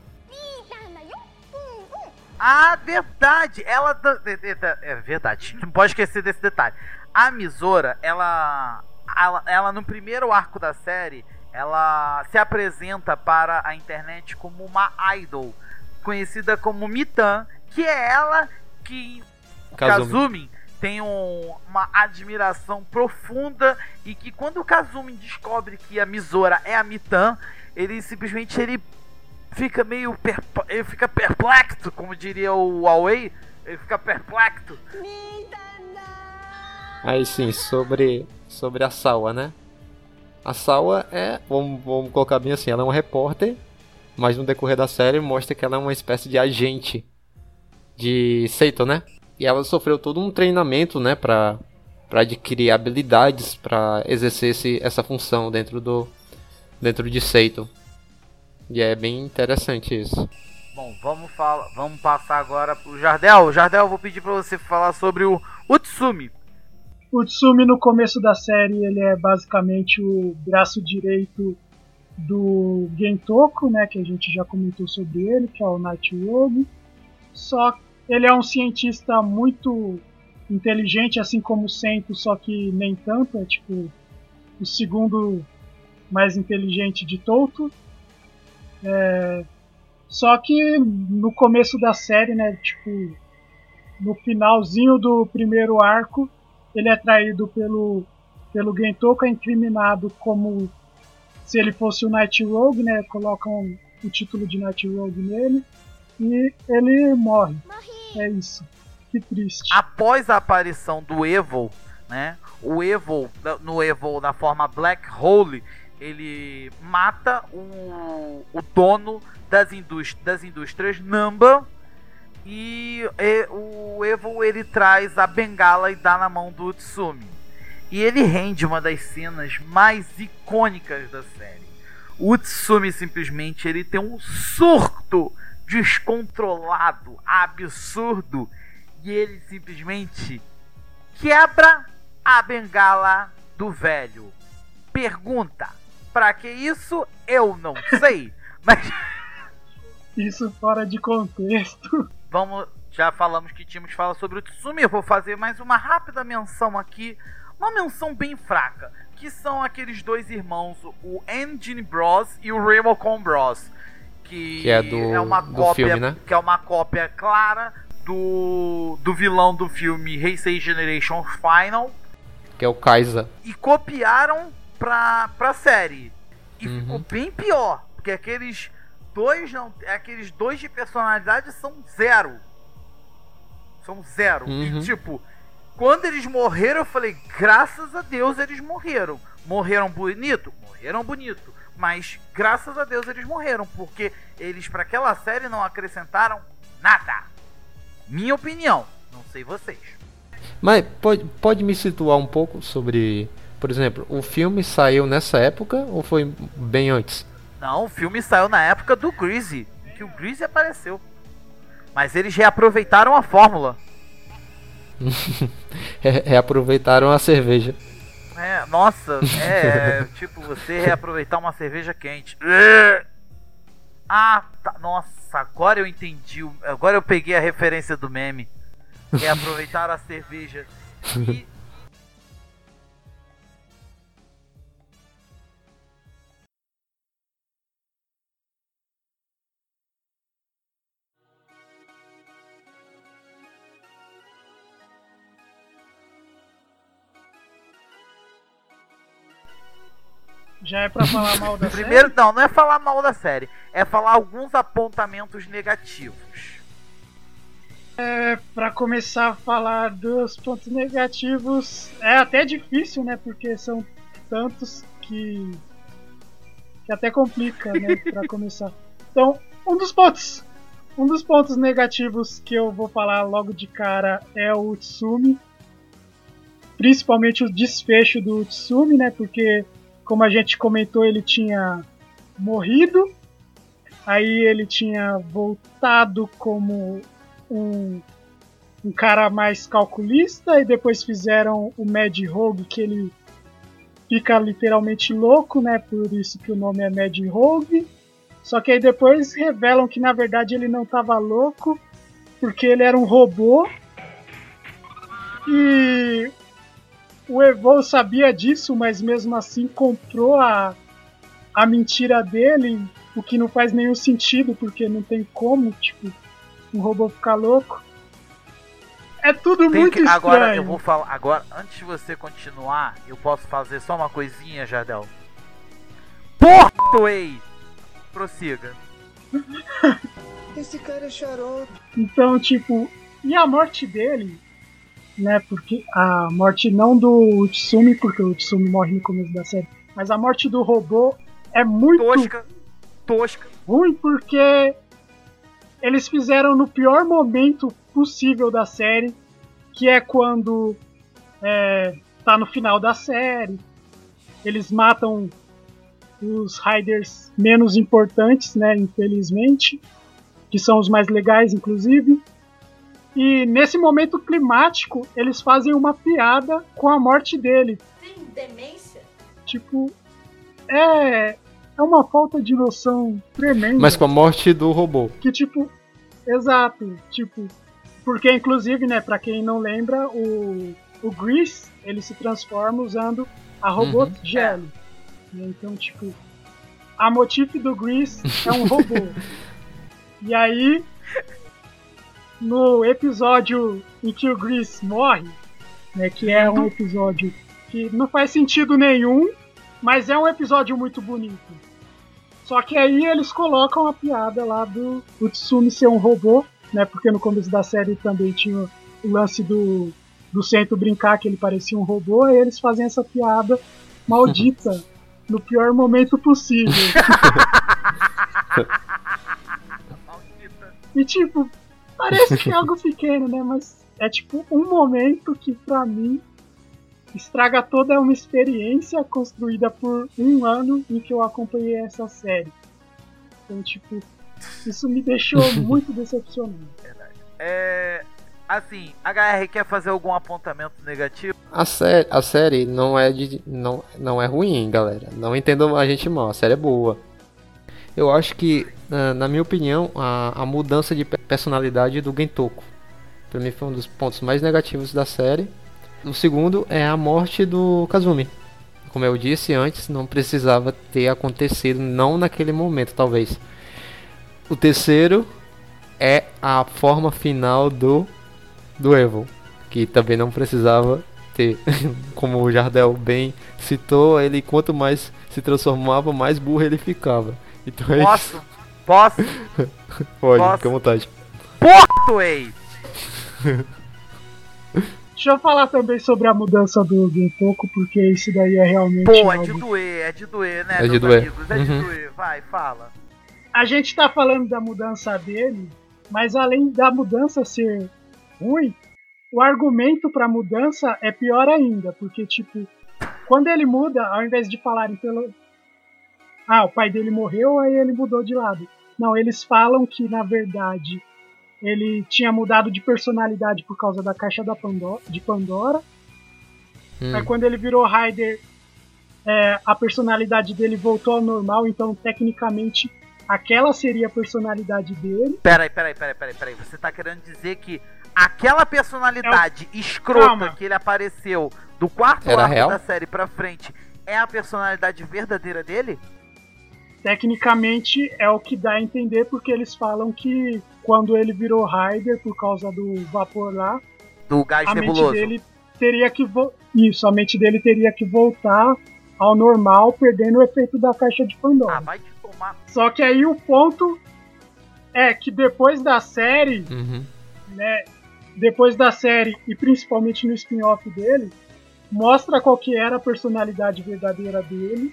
Ah, verdade! Ela. É verdade, não pode esquecer desse detalhe. A Misora, ela, ela. Ela, no primeiro arco da série, ela se apresenta para a internet como uma idol, conhecida como Mitan, que é ela que. Kazumi, Kazumi tem um, uma admiração profunda e que quando o Kazumi descobre que a Misora é a Mitan, ele simplesmente ele fica meio ele fica perplexo, como diria o Huawei, ele fica perplexo. Aí sim, sobre sobre a Sawa, né? A Sawa é, vamos, vamos colocar bem assim, ela é uma repórter, mas no decorrer da série mostra que ela é uma espécie de agente de Seito, né? E ela sofreu todo um treinamento, né, para para adquirir habilidades para exercer esse, essa função dentro do dentro de Seito. E é bem interessante isso. Bom, vamos falar, vamos passar agora pro Jardel. Jardel, eu vou pedir para você falar sobre o Utsumi. O Utsumi no começo da série, ele é basicamente o braço direito do Gentoko, né, que a gente já comentou sobre ele, que é o Night Rogue. Só ele é um cientista muito inteligente, assim como o só que nem tanto. É tipo o segundo mais inteligente de Toto. É, só que no começo da série, né, tipo, no finalzinho do primeiro arco, ele é traído pelo, pelo Gentoku, é incriminado como se ele fosse o Night Rogue, né? Colocam o título de Night Rogue nele e ele morre. É isso. Que triste. Após a aparição do Evil, né? O Evil, no Evil na forma Black Hole, ele mata o, o dono das, indúst das indústrias Namba e, e, o Evil ele traz a bengala e dá na mão do Utsumi. E ele rende uma das cenas mais icônicas da série. O Utsumi simplesmente ele tem um surto descontrolado, absurdo, e ele simplesmente quebra a bengala do velho. Pergunta: para que isso? Eu não sei, mas isso fora de contexto. Vamos, já falamos que tínhamos falar sobre o Tsumi, eu vou fazer mais uma rápida menção aqui uma menção bem fraca, que são aqueles dois irmãos, o Engine Bros e o Remocon Bros, que, que é, do, é uma do cópia, filme, né? que é uma cópia clara do, do vilão do filme Heisei Generation Final, que é o Kaiser. E copiaram pra, pra série. E Uhum. ficou bem pior, porque aqueles dois não, aqueles dois de personalidade são zero. São zero. Uhum. E tipo, quando eles morreram, eu falei, graças a Deus eles morreram. Morreram bonito? Morreram bonito. Mas graças a Deus eles morreram, porque eles para aquela série não acrescentaram nada. Minha opinião, não sei vocês. Mas pode, pode me situar um pouco sobre, por exemplo, o filme saiu nessa época ou foi bem antes? Não, o filme saiu na época do Greasy, em que o Greasy apareceu. Mas eles reaproveitaram a fórmula. Re- Reaproveitaram a cerveja. É, nossa, é tipo você reaproveitar uma cerveja quente. Ah, tá, nossa, agora eu entendi. Agora eu peguei a referência do meme. Reaproveitar a cerveja. E Já é pra falar mal da primeiro, série? não, não é falar mal da série, é falar alguns apontamentos negativos. É, pra começar a falar dos pontos negativos, é até difícil, né? Porque são tantos que. que até complica, né? Pra começar. Então, um dos pontos. Um dos pontos negativos que eu vou falar logo de cara é o Utsumi. Principalmente o desfecho do Utsumi, né? Porque, como a gente comentou, ele tinha morrido. Aí ele tinha voltado como um, um cara mais calculista e depois fizeram o Mad Rogue que ele fica literalmente louco, né? Por isso que o nome é Mad Rogue. Só que aí depois revelam que na verdade ele não estava louco, porque ele era um robô. E o Evol sabia disso, mas mesmo assim comprou a, a mentira dele, o que não faz nenhum sentido, porque não tem como, tipo, um robô ficar louco. É tudo Tem muito que- estranho. agora eu vou falar. Agora, antes de você continuar, eu posso fazer só uma coisinha, Jardel. Portoei! Prossiga. Esse cara é xarope. Então, tipo, e a morte dele, né? Porque a morte não do Utsumi, porque o Utsumi morre no começo da série, mas a morte do robô é muito Tosca. Tosca. ruim porque eles fizeram no pior momento possível da série, que é quando é, tá no final da série. Eles matam os Riders menos importantes, né? Infelizmente, que são os mais legais, inclusive. E nesse momento climático, eles fazem uma piada com a morte dele. Tem demência? Tipo, é, é uma falta de noção tremenda. Mas com a morte do robô. Que tipo, exato, tipo, porque inclusive, né, para quem não lembra, o o Grease, ele se transforma usando a robô Uhum. Jelly. né, Então, tipo, a motif do Grease é um robô. e aí no episódio em que o Grease morre, né, que é um episódio que não faz sentido nenhum, Mas é um episódio muito bonito. Só que aí eles colocam a piada lá do, do Tsumi ser um robô, né? Porque no começo da série também tinha o lance do, do Centro brincar que ele parecia um robô, e eles fazem essa piada maldita no pior momento possível. e tipo, parece que é algo pequeno, né? Mas é tipo um momento que pra mim estraga toda uma experiência construída por um ano em que eu acompanhei essa série. Então, tipo, isso me deixou muito decepcionado. É. Assim, HR quer fazer algum apontamento negativo? A, sé a série não é, de, não, não é ruim, galera. Não entendam a gente mal, a série é boa. Eu acho que, na minha opinião, a, a mudança de personalidade do Gentoko. Pra mim foi um dos pontos mais negativos da série. O segundo é a morte do Kazumi. Como eu disse antes, não precisava ter acontecido, não naquele momento, talvez. O terceiro é a forma final do do Evil, que também não precisava ter. Como o Jardel bem citou, ele quanto mais se transformava, mais burro ele ficava. Então é Posso? Isso. Posso? Pode, Posso? fica à vontade. Portuei! Deixa eu falar também sobre a mudança do Gentoku, porque isso daí é realmente. Pô, é de doer, é de doer, né? É de doer. Amigos? É de Uhum. doer. Vai, fala. A gente tá falando da mudança dele, mas além da mudança ser ruim, o argumento pra mudança é pior ainda, porque, tipo, quando ele muda, ao invés de falarem pelo. Ah, o pai dele morreu, aí ele mudou de lado. Não, eles falam que, na verdade, ele tinha mudado de personalidade por causa da caixa da Pandora, de Pandora. Hum. Aí quando ele virou Raider, é, a personalidade dele voltou ao normal, então tecnicamente aquela seria a personalidade dele. Peraí, peraí, peraí, peraí, peraí. Você tá querendo dizer que aquela personalidade escrota Calma. que ele apareceu do quarto Era arco real? da série pra frente é a personalidade verdadeira dele? Tecnicamente é o que dá a entender, porque eles falam que quando ele virou Raider por causa do vapor lá, Do gás a mente nebuloso. dele teria que isso, a mente dele teria que voltar ao normal, perdendo o efeito da caixa de Pandora. Ah, vai te tomar. Só que aí o ponto é que depois da série, Uhum. né, depois da série e principalmente no spin-off dele, mostra qual que era a personalidade verdadeira dele,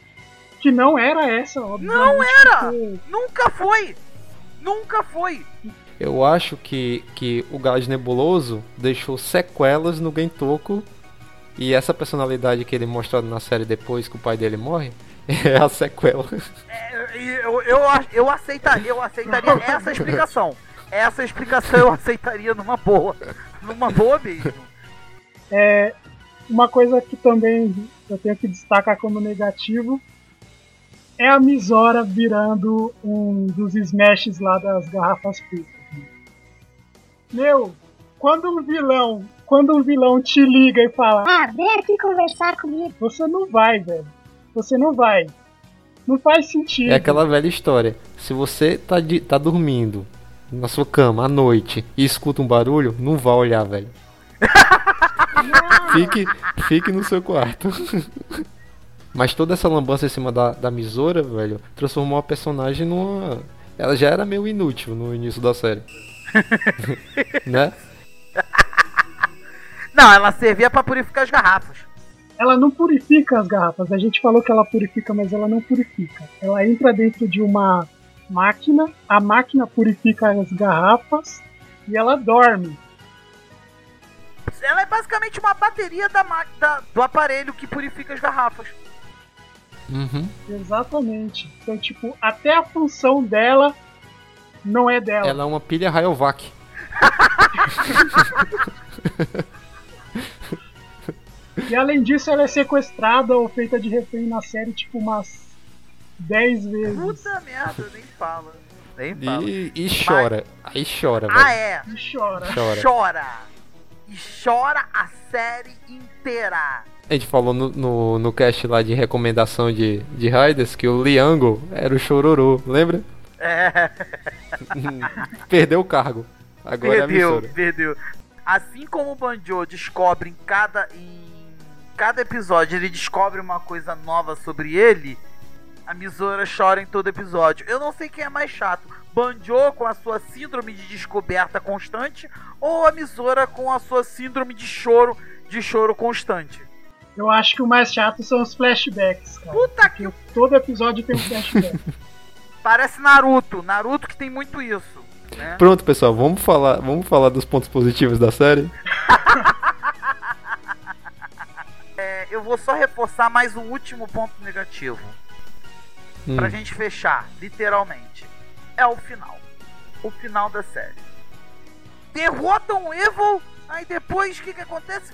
que não era essa, obviamente. Não era! porque- Nunca foi! Nunca foi! Eu acho que, que o gás nebuloso deixou sequelas no Gentoko. E essa personalidade que ele mostra na série depois que o pai dele morre é a sequela. É, Eu, eu, eu, aceitaria, eu aceitaria essa explicação. Essa explicação eu aceitaria numa boa. Numa boa mesmo. É, uma coisa que também eu tenho que destacar como negativo é a Misora virando um dos smashes lá das garrafas pretas. Meu, quando um vilão, quando um vilão te liga e fala, Ah, vem aqui conversar comigo. você não vai, velho. Você não vai. Não faz sentido. É aquela velha história. Se você tá, de- tá dormindo na sua cama à noite e escuta um barulho, não vá olhar, velho. fique, fique no seu quarto. Mas toda essa lambança em cima da, da Misora, velho, transformou a personagem numa. Ela já era meio inútil no início da série. né? Não, ela servia pra purificar as garrafas. Ela não purifica as garrafas. A gente falou que ela purifica, mas ela não purifica. Ela entra dentro de uma máquina, a máquina purifica as garrafas e ela dorme. Ela é basicamente uma bateria da, da- do aparelho que purifica as garrafas. Uhum. Exatamente. Então, tipo, até a função dela não é dela. Ela é uma pilha Rayovac. E além disso, ela é sequestrada ou feita de refém na série, tipo, umas 10 vezes. Puta merda, nem fala. Nem fala. E, e chora. Aí chora, velho. Ah, é. E chora. Chora. Chora. E chora a série inteira. A gente falou no, no, no cast lá de recomendação de, de Raiders que o Liango era o Chororô, lembra? É. Perdeu o cargo. Agora é a Perdeu, emissora. perdeu. Assim como o Banjo descobre em cada. em cada episódio ele descobre uma coisa nova sobre ele, a Misora chora em todo episódio. Eu não sei quem é mais chato. Banjo com a sua síndrome de descoberta constante ou a Misora com a sua síndrome de choro, de choro constante. Eu acho que o mais chato são os flashbacks, cara. Puta que todo episódio tem um flashback. Parece Naruto, Naruto que tem muito isso. Né? Pronto, pessoal, vamos falar, vamos falar dos pontos positivos da série. é, eu vou só reforçar mais um último ponto negativo. Hum. Pra gente fechar, literalmente. É o final. O final da série. Derrotam o Evil, aí depois o que, que acontece?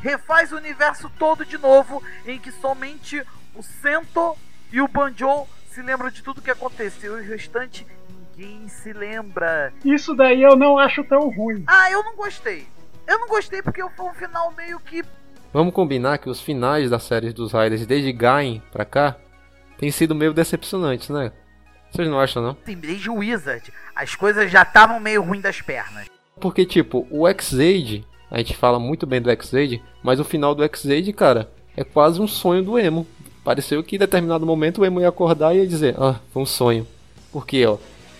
Refaz o universo todo de novo, em que somente o Sento e o Banjo se lembram de tudo que aconteceu e o restante ninguém se lembra. Isso daí eu não acho tão ruim. Ah, eu não gostei. Eu não gostei porque foi um final meio que. Vamos combinar que os finais das séries dos Riders desde Gain pra cá têm sido meio decepcionantes, né? Vocês não acham, não? Sim, desde o Wizard, as coisas já estavam meio ruim das pernas. Porque, tipo, o X-Aid, a gente fala muito bem do X-Aid, mas o final do X-Aid, cara, é quase um sonho do emo. Pareceu que em determinado momento o emo ia acordar e ia dizer, ah, foi um sonho. Porque, ó,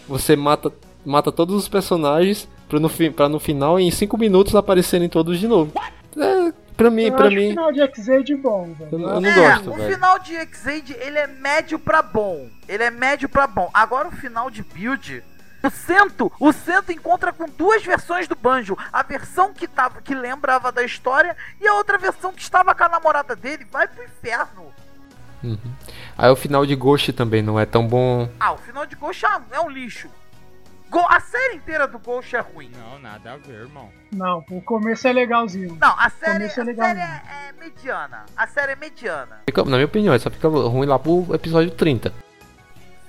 você mata, mata todos os personagens pra no, pra no final, em 5 minutos, aparecerem todos de novo. É, pra mim, eu pra acho mim. O final de X-Aid bom, velho. Eu, eu, não é, gosto, o velho. final de X-Aid, ele é médio pra bom. Ele é médio pra bom. Agora o final de Build. O Cento, o Cento encontra com duas versões do Banjo. A versão que, tava, que lembrava da história e a outra versão que estava com a namorada dele. Vai pro inferno. Uhum. Aí o final de Ghost também não é tão bom. Ah, o final de Ghost é, é um lixo. Go a série inteira do Ghost é ruim. Não, nada a ver, irmão. Não, o começo é legalzinho. Não, a série, a série é, é, mediana. A série é mediana. Fica, na minha opinião, só fica ruim lá pro episódio 30.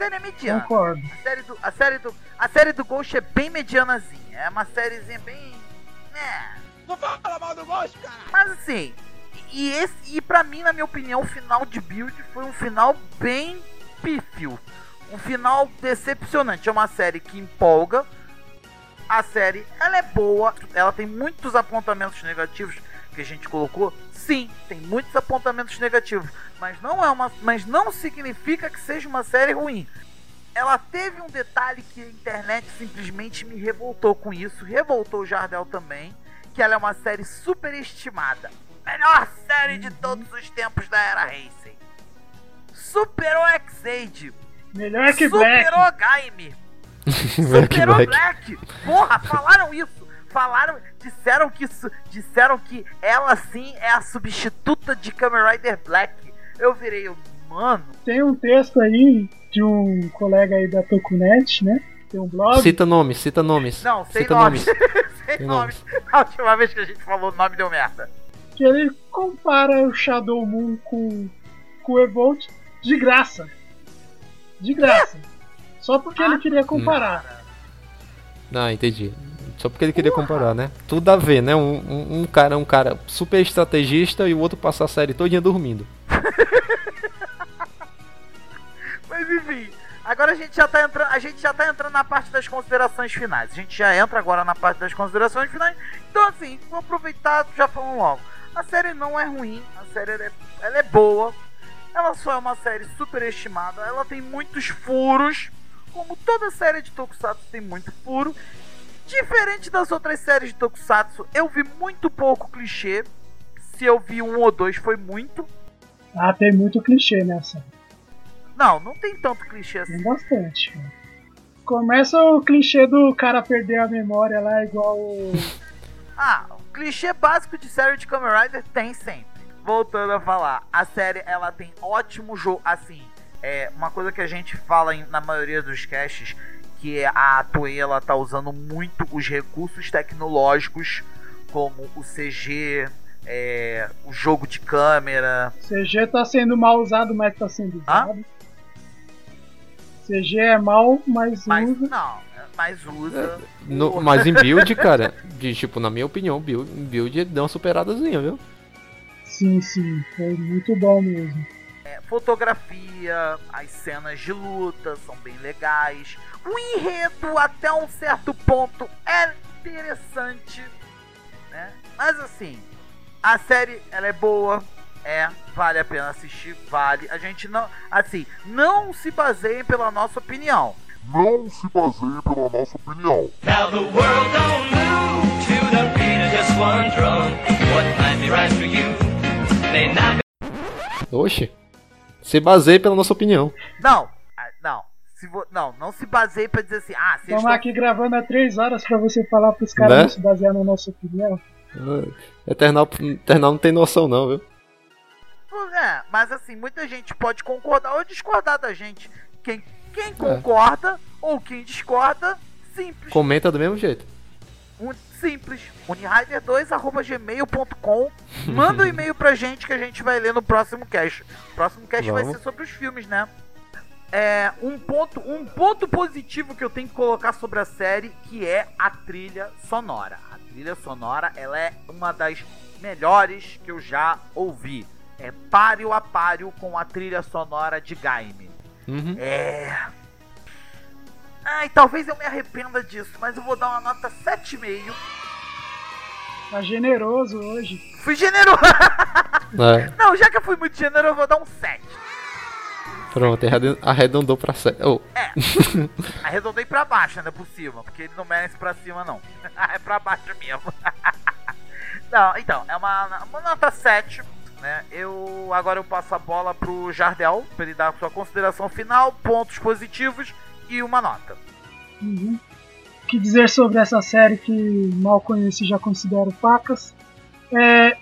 A série é mediana. Concordo. A série do, a série do, a série do Ghost é bem medianazinha. É uma sériezinha bem. né. Não fala mal do Ghost, cara! Mas assim, e, esse, e pra mim, na minha opinião, o final de Build foi um final bem pífio. Um final decepcionante. É uma série que empolga. A série, ela é boa. Ela tem muitos apontamentos negativos que a gente colocou. Sim, tem muitos apontamentos negativos. Mas não é uma. Mas não significa que seja uma série ruim. Ela teve um detalhe que a internet simplesmente me revoltou com isso. Revoltou o Jardel também. Que ela é uma série superestimada melhor série de todos os tempos da era Racing. Superou X-Aid. Melhor que Superou Black. Gaime. Superou Black. Black. Porra, falaram isso. Falaram, disseram que isso, disseram que ela sim é a substituta de Kamen Rider Black. Eu virei, mano. Tem um texto aí de um colega aí da Tokunet, né? Tem um blog. Cita nomes, cita nomes. Não, sem cita nomes. nomes. sem nomes. A última vez que a gente falou o nome deu merda que ele compara o Shadow Moon com, com o Evolt de graça. De graça. Só porque ele queria comparar. Ah, entendi. Só porque ele queria comparar, né? Tudo a ver, né? Um, um, um cara um cara super estrategista e o outro passa a série todinha dormindo. Mas enfim, agora a gente já tá entrando, a gente já tá entrando na parte das considerações finais. A gente já entra agora na parte das considerações finais. Então assim, vou aproveitar, já falando logo. A série não é ruim, a série ela é, ela é boa. Ela só é uma série superestimada. Ela tem muitos furos, como toda série de Tokusatsu tem muito furo. Diferente das outras séries de Tokusatsu, eu vi muito pouco clichê. Se eu vi um ou dois, foi muito. Ah, tem muito clichê nessa. Não, não tem tanto clichê assim. Tem bastante. Começa o clichê do cara perder a memória lá, igual o. ah, clichê básico de série de Kamen Rider tem sempre. Voltando a falar, a série ela tem ótimo jogo, assim, é uma coisa que a gente fala em, na maioria dos casts, que é a Toei ela tá usando muito os recursos tecnológicos, como o CG, é, o jogo de câmera. CG tá sendo mal usado, mas tá sendo usado. Hã? CG é mal, mas, mas usa. Não, mas usa. É, no, mas em build, cara, de, tipo, na minha opinião, build, build deu uma superadazinha, viu? Sim, sim, foi muito bom mesmo. É, fotografia, as cenas de luta são bem legais. O enredo, até um certo ponto, é interessante. Né? Mas assim, A série, ela é boa, é, vale a pena assistir, vale. A gente não, assim, não se baseiem pela nossa opinião. Não se baseiem pela nossa opinião. Now the world don't move to the beat of just one drum. What might be right for you may not be Oxe. Se baseie pela nossa opinião. Não, vo- não, não se baseie pra dizer assim, ah, vocês Estamos estão aqui gravando há três horas pra você falar pros caras Né? não se basear na nossa opinião. Eternal, Eternal não tem noção não, viu? É, mas assim, muita gente pode concordar ou discordar da gente. Quem, quem concorda ou quem discorda, simples. Comenta do mesmo jeito. Um- simples. Unirider2.gmail.com Manda um e-mail pra gente que a gente vai ler no próximo cast. O próximo cast vai Vamos. ser sobre os filmes, né? É, um ponto, um ponto positivo que eu tenho que colocar sobre a série, que é a trilha sonora. A trilha sonora, ela é uma das melhores que eu já ouvi. É páreo a páreo com a trilha sonora de Gaime. Uhum. É. Ai, talvez eu me arrependa disso, mas eu vou dar uma nota 7,5. Tá generoso hoje. Fui generoso. É, Não, já que eu fui muito generoso, eu vou dar um 7. Pronto, arredon- arredondou pra sete. Oh. É. Arredondei pra baixo ainda por cima, porque ele não merece pra cima, não. é pra baixo mesmo. não, então, é uma, uma nota 7. Né? Eu agora eu passo a bola pro Jardel pra ele dar a sua consideração final, pontos positivos e uma nota. Uhum. O que dizer sobre essa série que mal conheço e já considero pacas? É,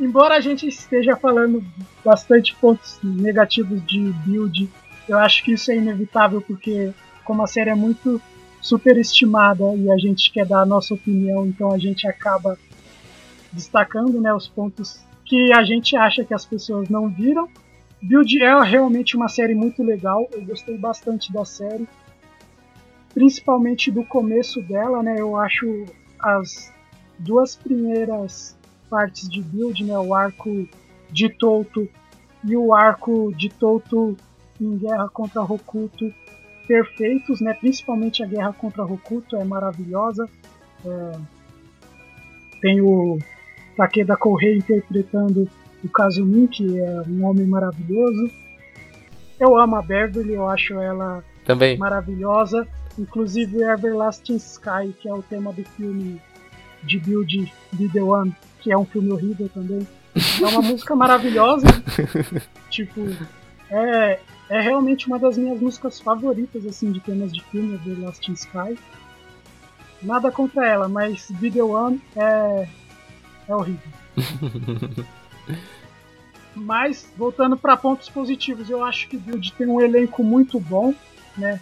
embora a gente esteja falando bastante pontos negativos de build, eu acho que isso é inevitável porque como a série é muito superestimada e a gente quer dar a nossa opinião, então a gente acaba destacando né, os pontos que a gente acha que as pessoas não viram. Build é realmente uma série muito legal, eu gostei bastante da série principalmente do começo dela, né? Eu acho as duas primeiras partes de build, né? O arco de Touto e o arco de Touto em guerra contra Rokuto perfeitos, né? Principalmente a guerra contra Rokuto é maravilhosa. É, Tem o Takeda Correia interpretando o Kazumin, que é um homem maravilhoso. Eu amo a Beverly, eu acho ela Também. maravilhosa. Inclusive Everlasting Sky, que é o tema do filme de Build Be The One, que é um filme horrível também. É uma música maravilhosa. tipo, é, é realmente uma das minhas músicas favoritas assim de temas de filme, Everlasting Sky. Nada contra ela, mas The One é, é horrível. Mas, voltando para pontos positivos, eu acho que Build tem um elenco muito bom, né?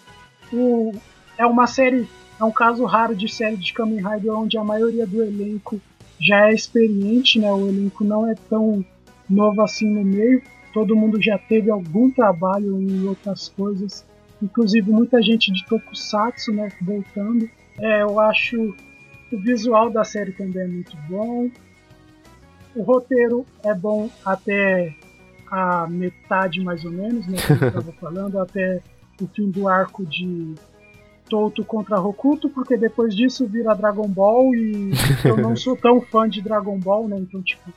O, é uma série, é um caso raro de série de Kamen Rider onde a maioria do elenco já é experiente, né? O elenco não é tão novo assim no meio. Todo mundo já teve algum trabalho em outras coisas, inclusive muita gente de Tokusatsu, né? Voltando. É, eu acho o visual da série também é muito bom. O roteiro é bom até a metade mais ou menos, né? Como eu estava falando, até o fim do arco de Touto contra Rokuto, porque depois disso vira Dragon Ball e eu não sou tão fã de Dragon Ball, né? Então, tipo,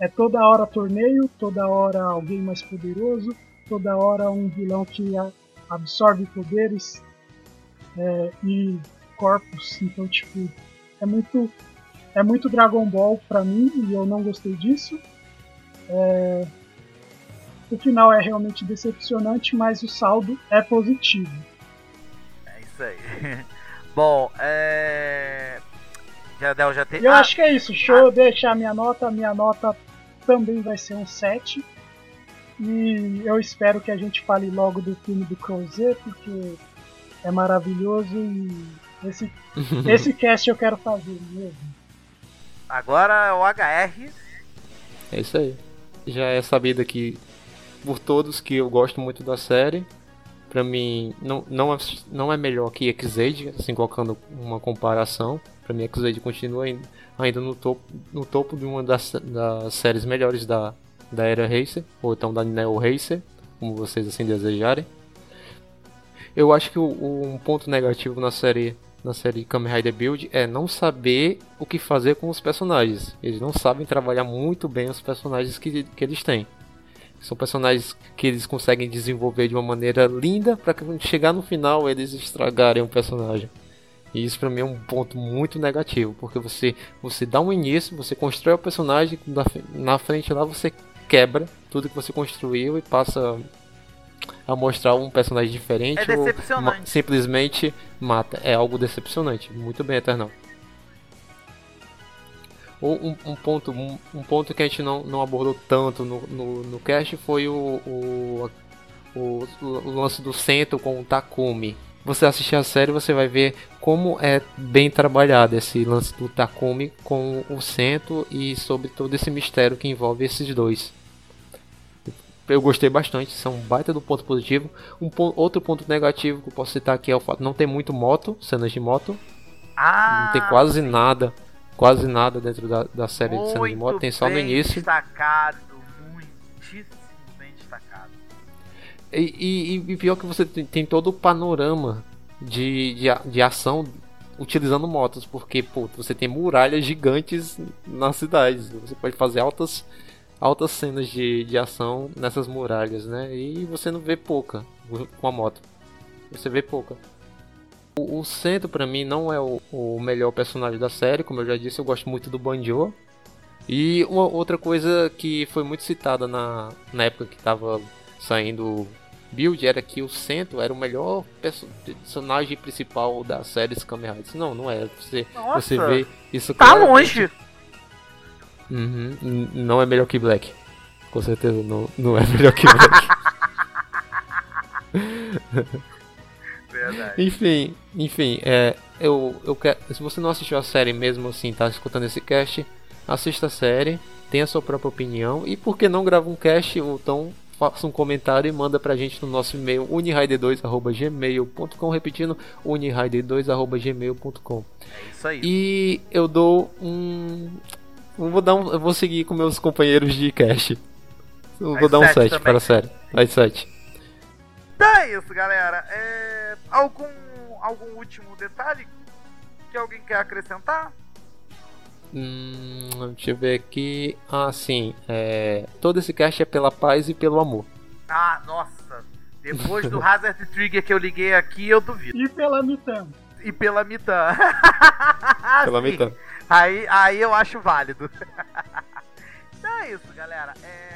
é toda hora torneio, toda hora alguém mais poderoso, toda hora um vilão que absorve poderes é, e corpos. Então, tipo, é muito é muito Dragon Ball pra mim e eu não gostei disso. É, o final é realmente decepcionante, mas o saldo é positivo. Aí. Bom, é. Jardel já tem. Eu Ah, acho que é isso. Deixa eu deixar minha nota. Minha nota também vai ser um 7. E eu espero que a gente fale logo do filme do Crozet, porque é maravilhoso e esse, esse cast eu quero fazer mesmo. Agora é o HR. É isso aí. Já é sabido aqui por todos que eu gosto muito da série. Pra mim, não, não, é, não é melhor que X-Aid, assim, colocando uma comparação. Pra mim, X-Aid continua ainda, ainda no, topo, no topo de uma das, das séries melhores da, da era Racer, ou então da Neo Racer, como vocês assim desejarem. Eu acho que o, o- um ponto negativo na série na série Kamen Rider Build é não saber o que fazer com os personagens. Eles não sabem trabalhar muito bem os personagens que, que eles têm. São personagens que eles conseguem desenvolver de uma maneira linda para quando chegar no final eles estragarem o personagem. E isso pra mim é um ponto muito negativo, porque você você dá um início, você constrói o personagem, na, na frente lá você quebra tudo que você construiu e passa a mostrar um personagem diferente É ou simplesmente mata. É algo decepcionante. Muito bem, Eternal. Ou um, um ponto, um, um ponto que a gente não, não abordou tanto no, no, no cast foi o, o, o, o lance do Sento com o Takumi. Você assistir a série, você vai ver como é bem trabalhado esse lance do Takumi com o Sento e sobre todo esse mistério que envolve esses dois eu gostei bastante, são um baita do ponto positivo. Um ponto, outro ponto negativo que eu posso citar aqui é o fato de não ter muito moto, cenas de moto. Ah, não tem quase nada, quase nada dentro da, da série de cenas de moto, tem só no início. destacado, muitíssimo bem destacado. E, e, e pior que você tem, tem, todo o panorama de, de, de ação utilizando motos, porque pô, você tem muralhas gigantes nas cidades, você pode fazer altas altas cenas de, de ação nessas muralhas, né? E você não vê pouca com a moto. Você vê pouca. O, o Centro para mim não é o, o, melhor personagem da série, como eu já disse, eu gosto muito do Banjo. E uma outra coisa que foi muito citada na, na época que estava saindo Build era que o Centro era o melhor personagem principal da série Kamen Riders. Não, não é. Você, Nossa, você vê isso Tá longe! Uhum. Não é melhor que Black. Com certeza não, não é melhor que Black. Verdade. Enfim, enfim, é, eu, eu quero. Se você não assistiu a série mesmo assim, tá escutando esse cast, assista a série, tenha a sua própria opinião e por que não grava um cast então faça um comentário e manda pra gente no nosso e-mail unirider2@gmail.com, repetindo unirider2@gmail.com. É isso aí. E eu dou um eu vou dar um, eu vou seguir com meus companheiros de cast. Eu vou dar um 7 para a série. Aí 7. Então é isso, galera. É... Algum, algum último detalhe que alguém quer acrescentar? Hum, deixa eu ver aqui. Ah, sim. É... Todo esse cast é pela paz e pelo amor. Ah, nossa. Depois do Hazard Trigger que eu liguei aqui, eu duvido. E pela Mitan. E pela Mitan. pela Mitan. Aí, aí eu acho válido. então é isso, galera. É...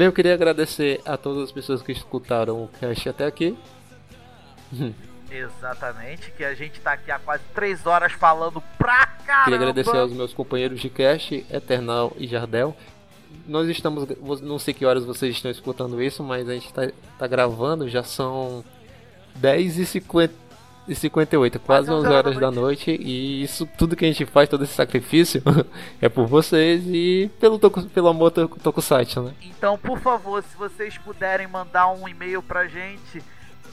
Bem, eu queria agradecer a todas as pessoas que escutaram o cast até aqui. Exatamente, que a gente tá aqui há quase 3 horas falando pra caramba. Queria agradecer aos meus companheiros de cast, Eternal e Jardel. Nós estamos, não sei que horas vocês estão escutando isso, mas a gente tá, tá gravando, já são 10 e 50 e 58, quase 11 horas da noite. E isso, tudo que a gente faz, todo esse sacrifício, é por vocês e pelo, toco, pelo amor do Tokusatsu, né? Então, por favor, se vocês puderem mandar um e-mail pra gente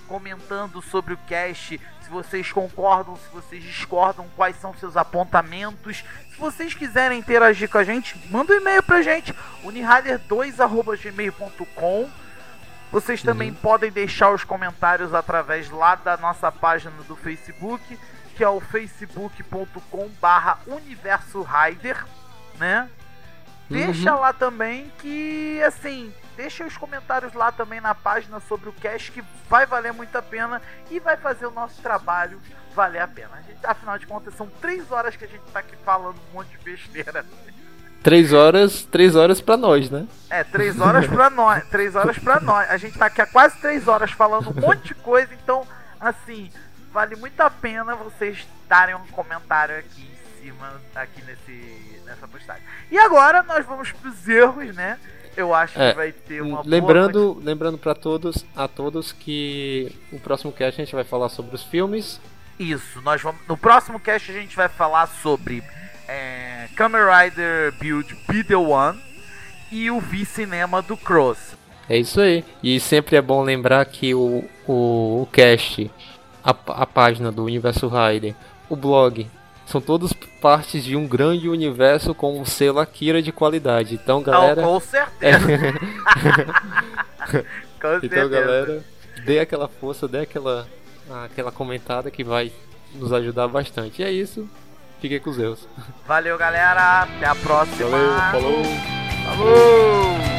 comentando sobre o cast, se vocês concordam, se vocês discordam, quais são seus apontamentos. Se vocês quiserem interagir com a gente, manda um e-mail pra gente, unihider2.gmail.com vocês também uhum. podem deixar os comentários através lá da nossa página do Facebook, que é o facebook.com barra Universo Rider, né? Deixa uhum. lá também que, assim, deixa os comentários lá também na página sobre o cast que vai valer muito a pena e vai fazer o nosso trabalho valer a pena. A gente, afinal de contas, são três horas que a gente tá aqui falando um monte de besteira. Três horas, três horas para nós, né? É, três horas para nós, três horas para nós. A gente tá aqui há quase três horas falando um monte de coisa, então, assim, vale muito a pena vocês darem um comentário aqui em cima, aqui nesse, nessa postagem. E agora nós vamos pros erros, né? Eu acho é, que vai ter uma lembrando, boa... lembrando para todos, a todos que o próximo cast a gente vai falar sobre os filmes Isso, nós vamos. No próximo cast a gente vai falar sobre é, Kamen Rider Build Video One e o V-Cinema do Cross. É isso aí. E sempre é bom lembrar que o, o, o cast, a, a página do Universo Rider, o blog, são todas partes de um grande universo com um selo Akira de qualidade. Então, galera. Não, com certeza. É... com então, certeza. galera, dê aquela força, dê aquela, aquela comentada que vai nos ajudar bastante. E é isso. Fiquem com os Deus. Valeu, galera. Até a próxima. Valeu, falou. Falou.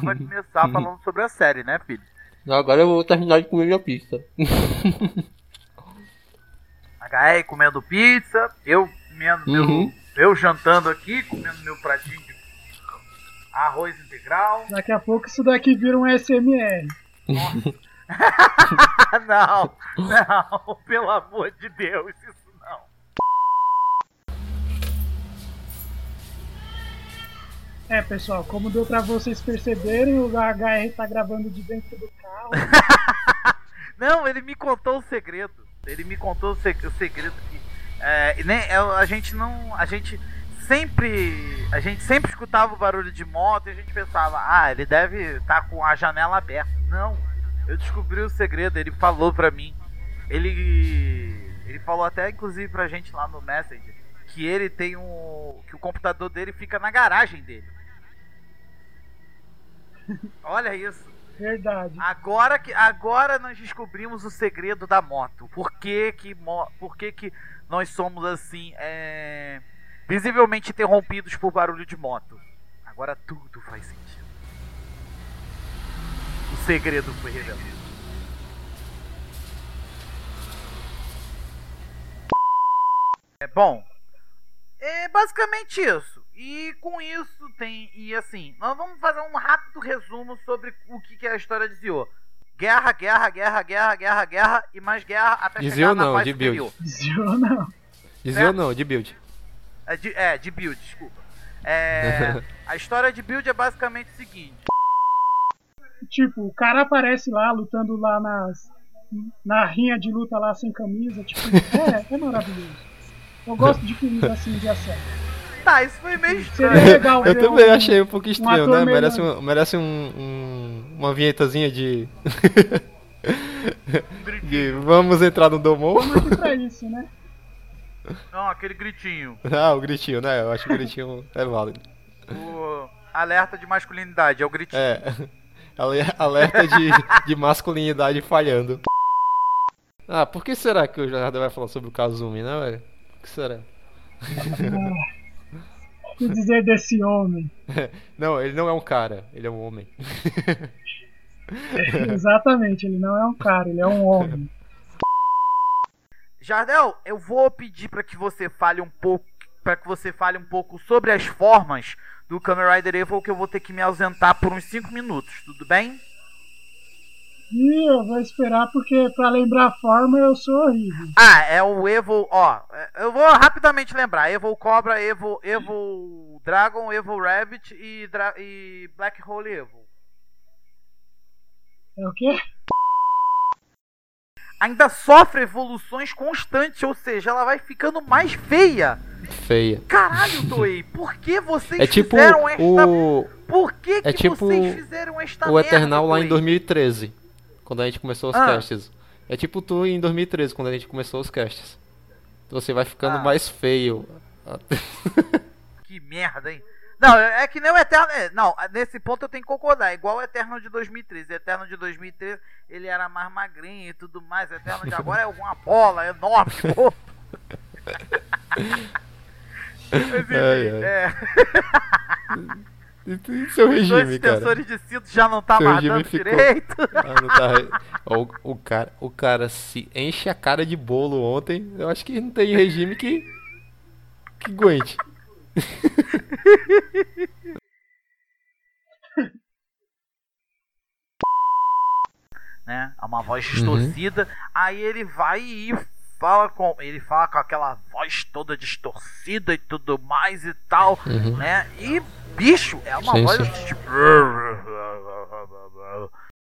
Você vai começar falando sobre a série, né, filho? Agora eu vou terminar de comer minha pizza. HR comendo pizza, eu comendo Uhum. meu. Eu jantando aqui, comendo meu pratinho de arroz integral. Daqui a pouco isso daqui vira um SMR. não, não, pelo amor de Deus, isso É, pessoal, como deu pra vocês perceberem, o HR tá gravando de dentro do carro. Não, ele me contou o segredo. Ele me contou o, seg- o segredo que é, é, a gente não, a gente sempre, a gente sempre escutava o barulho de moto e a gente pensava, ah, ele deve estar com a janela aberta. Não, eu descobri o segredo. Ele falou pra mim. Ele, ele falou até inclusive pra gente lá no Messenger que ele tem um, que o computador dele fica na garagem dele. Olha isso. Verdade. Agora que agora nós descobrimos o segredo da moto. Por que que, por que, que nós somos assim, é, visivelmente interrompidos por barulho de moto? Agora tudo faz sentido. O segredo foi revelado. É bom. É basicamente isso. E com isso tem. E assim, nós vamos fazer um rápido resumo sobre o que, que é a história de Zio. Guerra, guerra, guerra, guerra, guerra, guerra e mais guerra até De chegar Zio na não, de build. Zio não. Dizia ou não, de build. É de, é, de build, desculpa. É, a história de build é basicamente o seguinte. Tipo, o cara aparece lá lutando lá nas. Na rinha de luta lá sem camisa. Tipo, é, é maravilhoso. Eu gosto de filmes assim de ação. Tá, isso foi meio estranho. legal Eu também um- achei um pouco estranho, né? melhor. Merece, um, merece um, um- uma vinhetazinha de. de vamos entrar no. Vamos pra isso, né? Não, aquele gritinho. ah, o gritinho, né? Eu acho que o gritinho é válido. O alerta de masculinidade, é o gritinho. É. Ale- Alerta de, de masculinidade falhando. Ah, por que será que o Jornada vai falar sobre o Kazumi, né, velho? Por que será? O que dizer desse homem? Não, ele não é um cara, ele é um homem. Exatamente, ele não é um cara, ele é um homem. Jardel, eu vou pedir para que você fale um pouco, para que você fale um pouco sobre as formas do Kamen Rider Evil, que eu vou ter que me ausentar por uns 5 minutos, tudo bem? E eu vou esperar porque pra lembrar a forma eu sou horrível. Ah, é o Evo, ó, é, eu vou rapidamente lembrar, Evo Cobra, Evo, Evo Dragon, Evo Rabbit e, Dra- e Black Hole Evo. É o quê? Ainda sofre evoluções constantes, ou seja, ela vai ficando mais feia feia. Caralho, Toei, por que vocês É tipo fizeram esta... o. Por que, que É tipo vocês fizeram esta o merda, Eternal lá em Toei? 2013. Quando a gente começou os Ah. casts. É tipo tu em 2013, quando a gente começou os casts. Você vai ficando Ah. mais feio. Que merda, hein? Não, é que nem o Eterno. é, Não, nesse ponto eu tenho que concordar. É igual o Eterno de 2013. O Eterno de 2013 ele era mais magrinho e tudo mais. O Eterno de agora é uma bola enorme. pô. Mas, enfim, Ai, ai. é. E seu Os dois regime, cara? extensores de cinto já não tá Seu dando ficou- direito. Ah, não tá- o, o cara, o cara se enche a cara de bolo ontem. Eu acho que não tem regime que. que aguente. né? Uma voz Uhum. distorcida. Aí ele vai e fala com. Ele fala com aquela voz toda distorcida e tudo mais e tal, Uhum. né? E bicho, é uma Sim, voz sim. assim, tipo.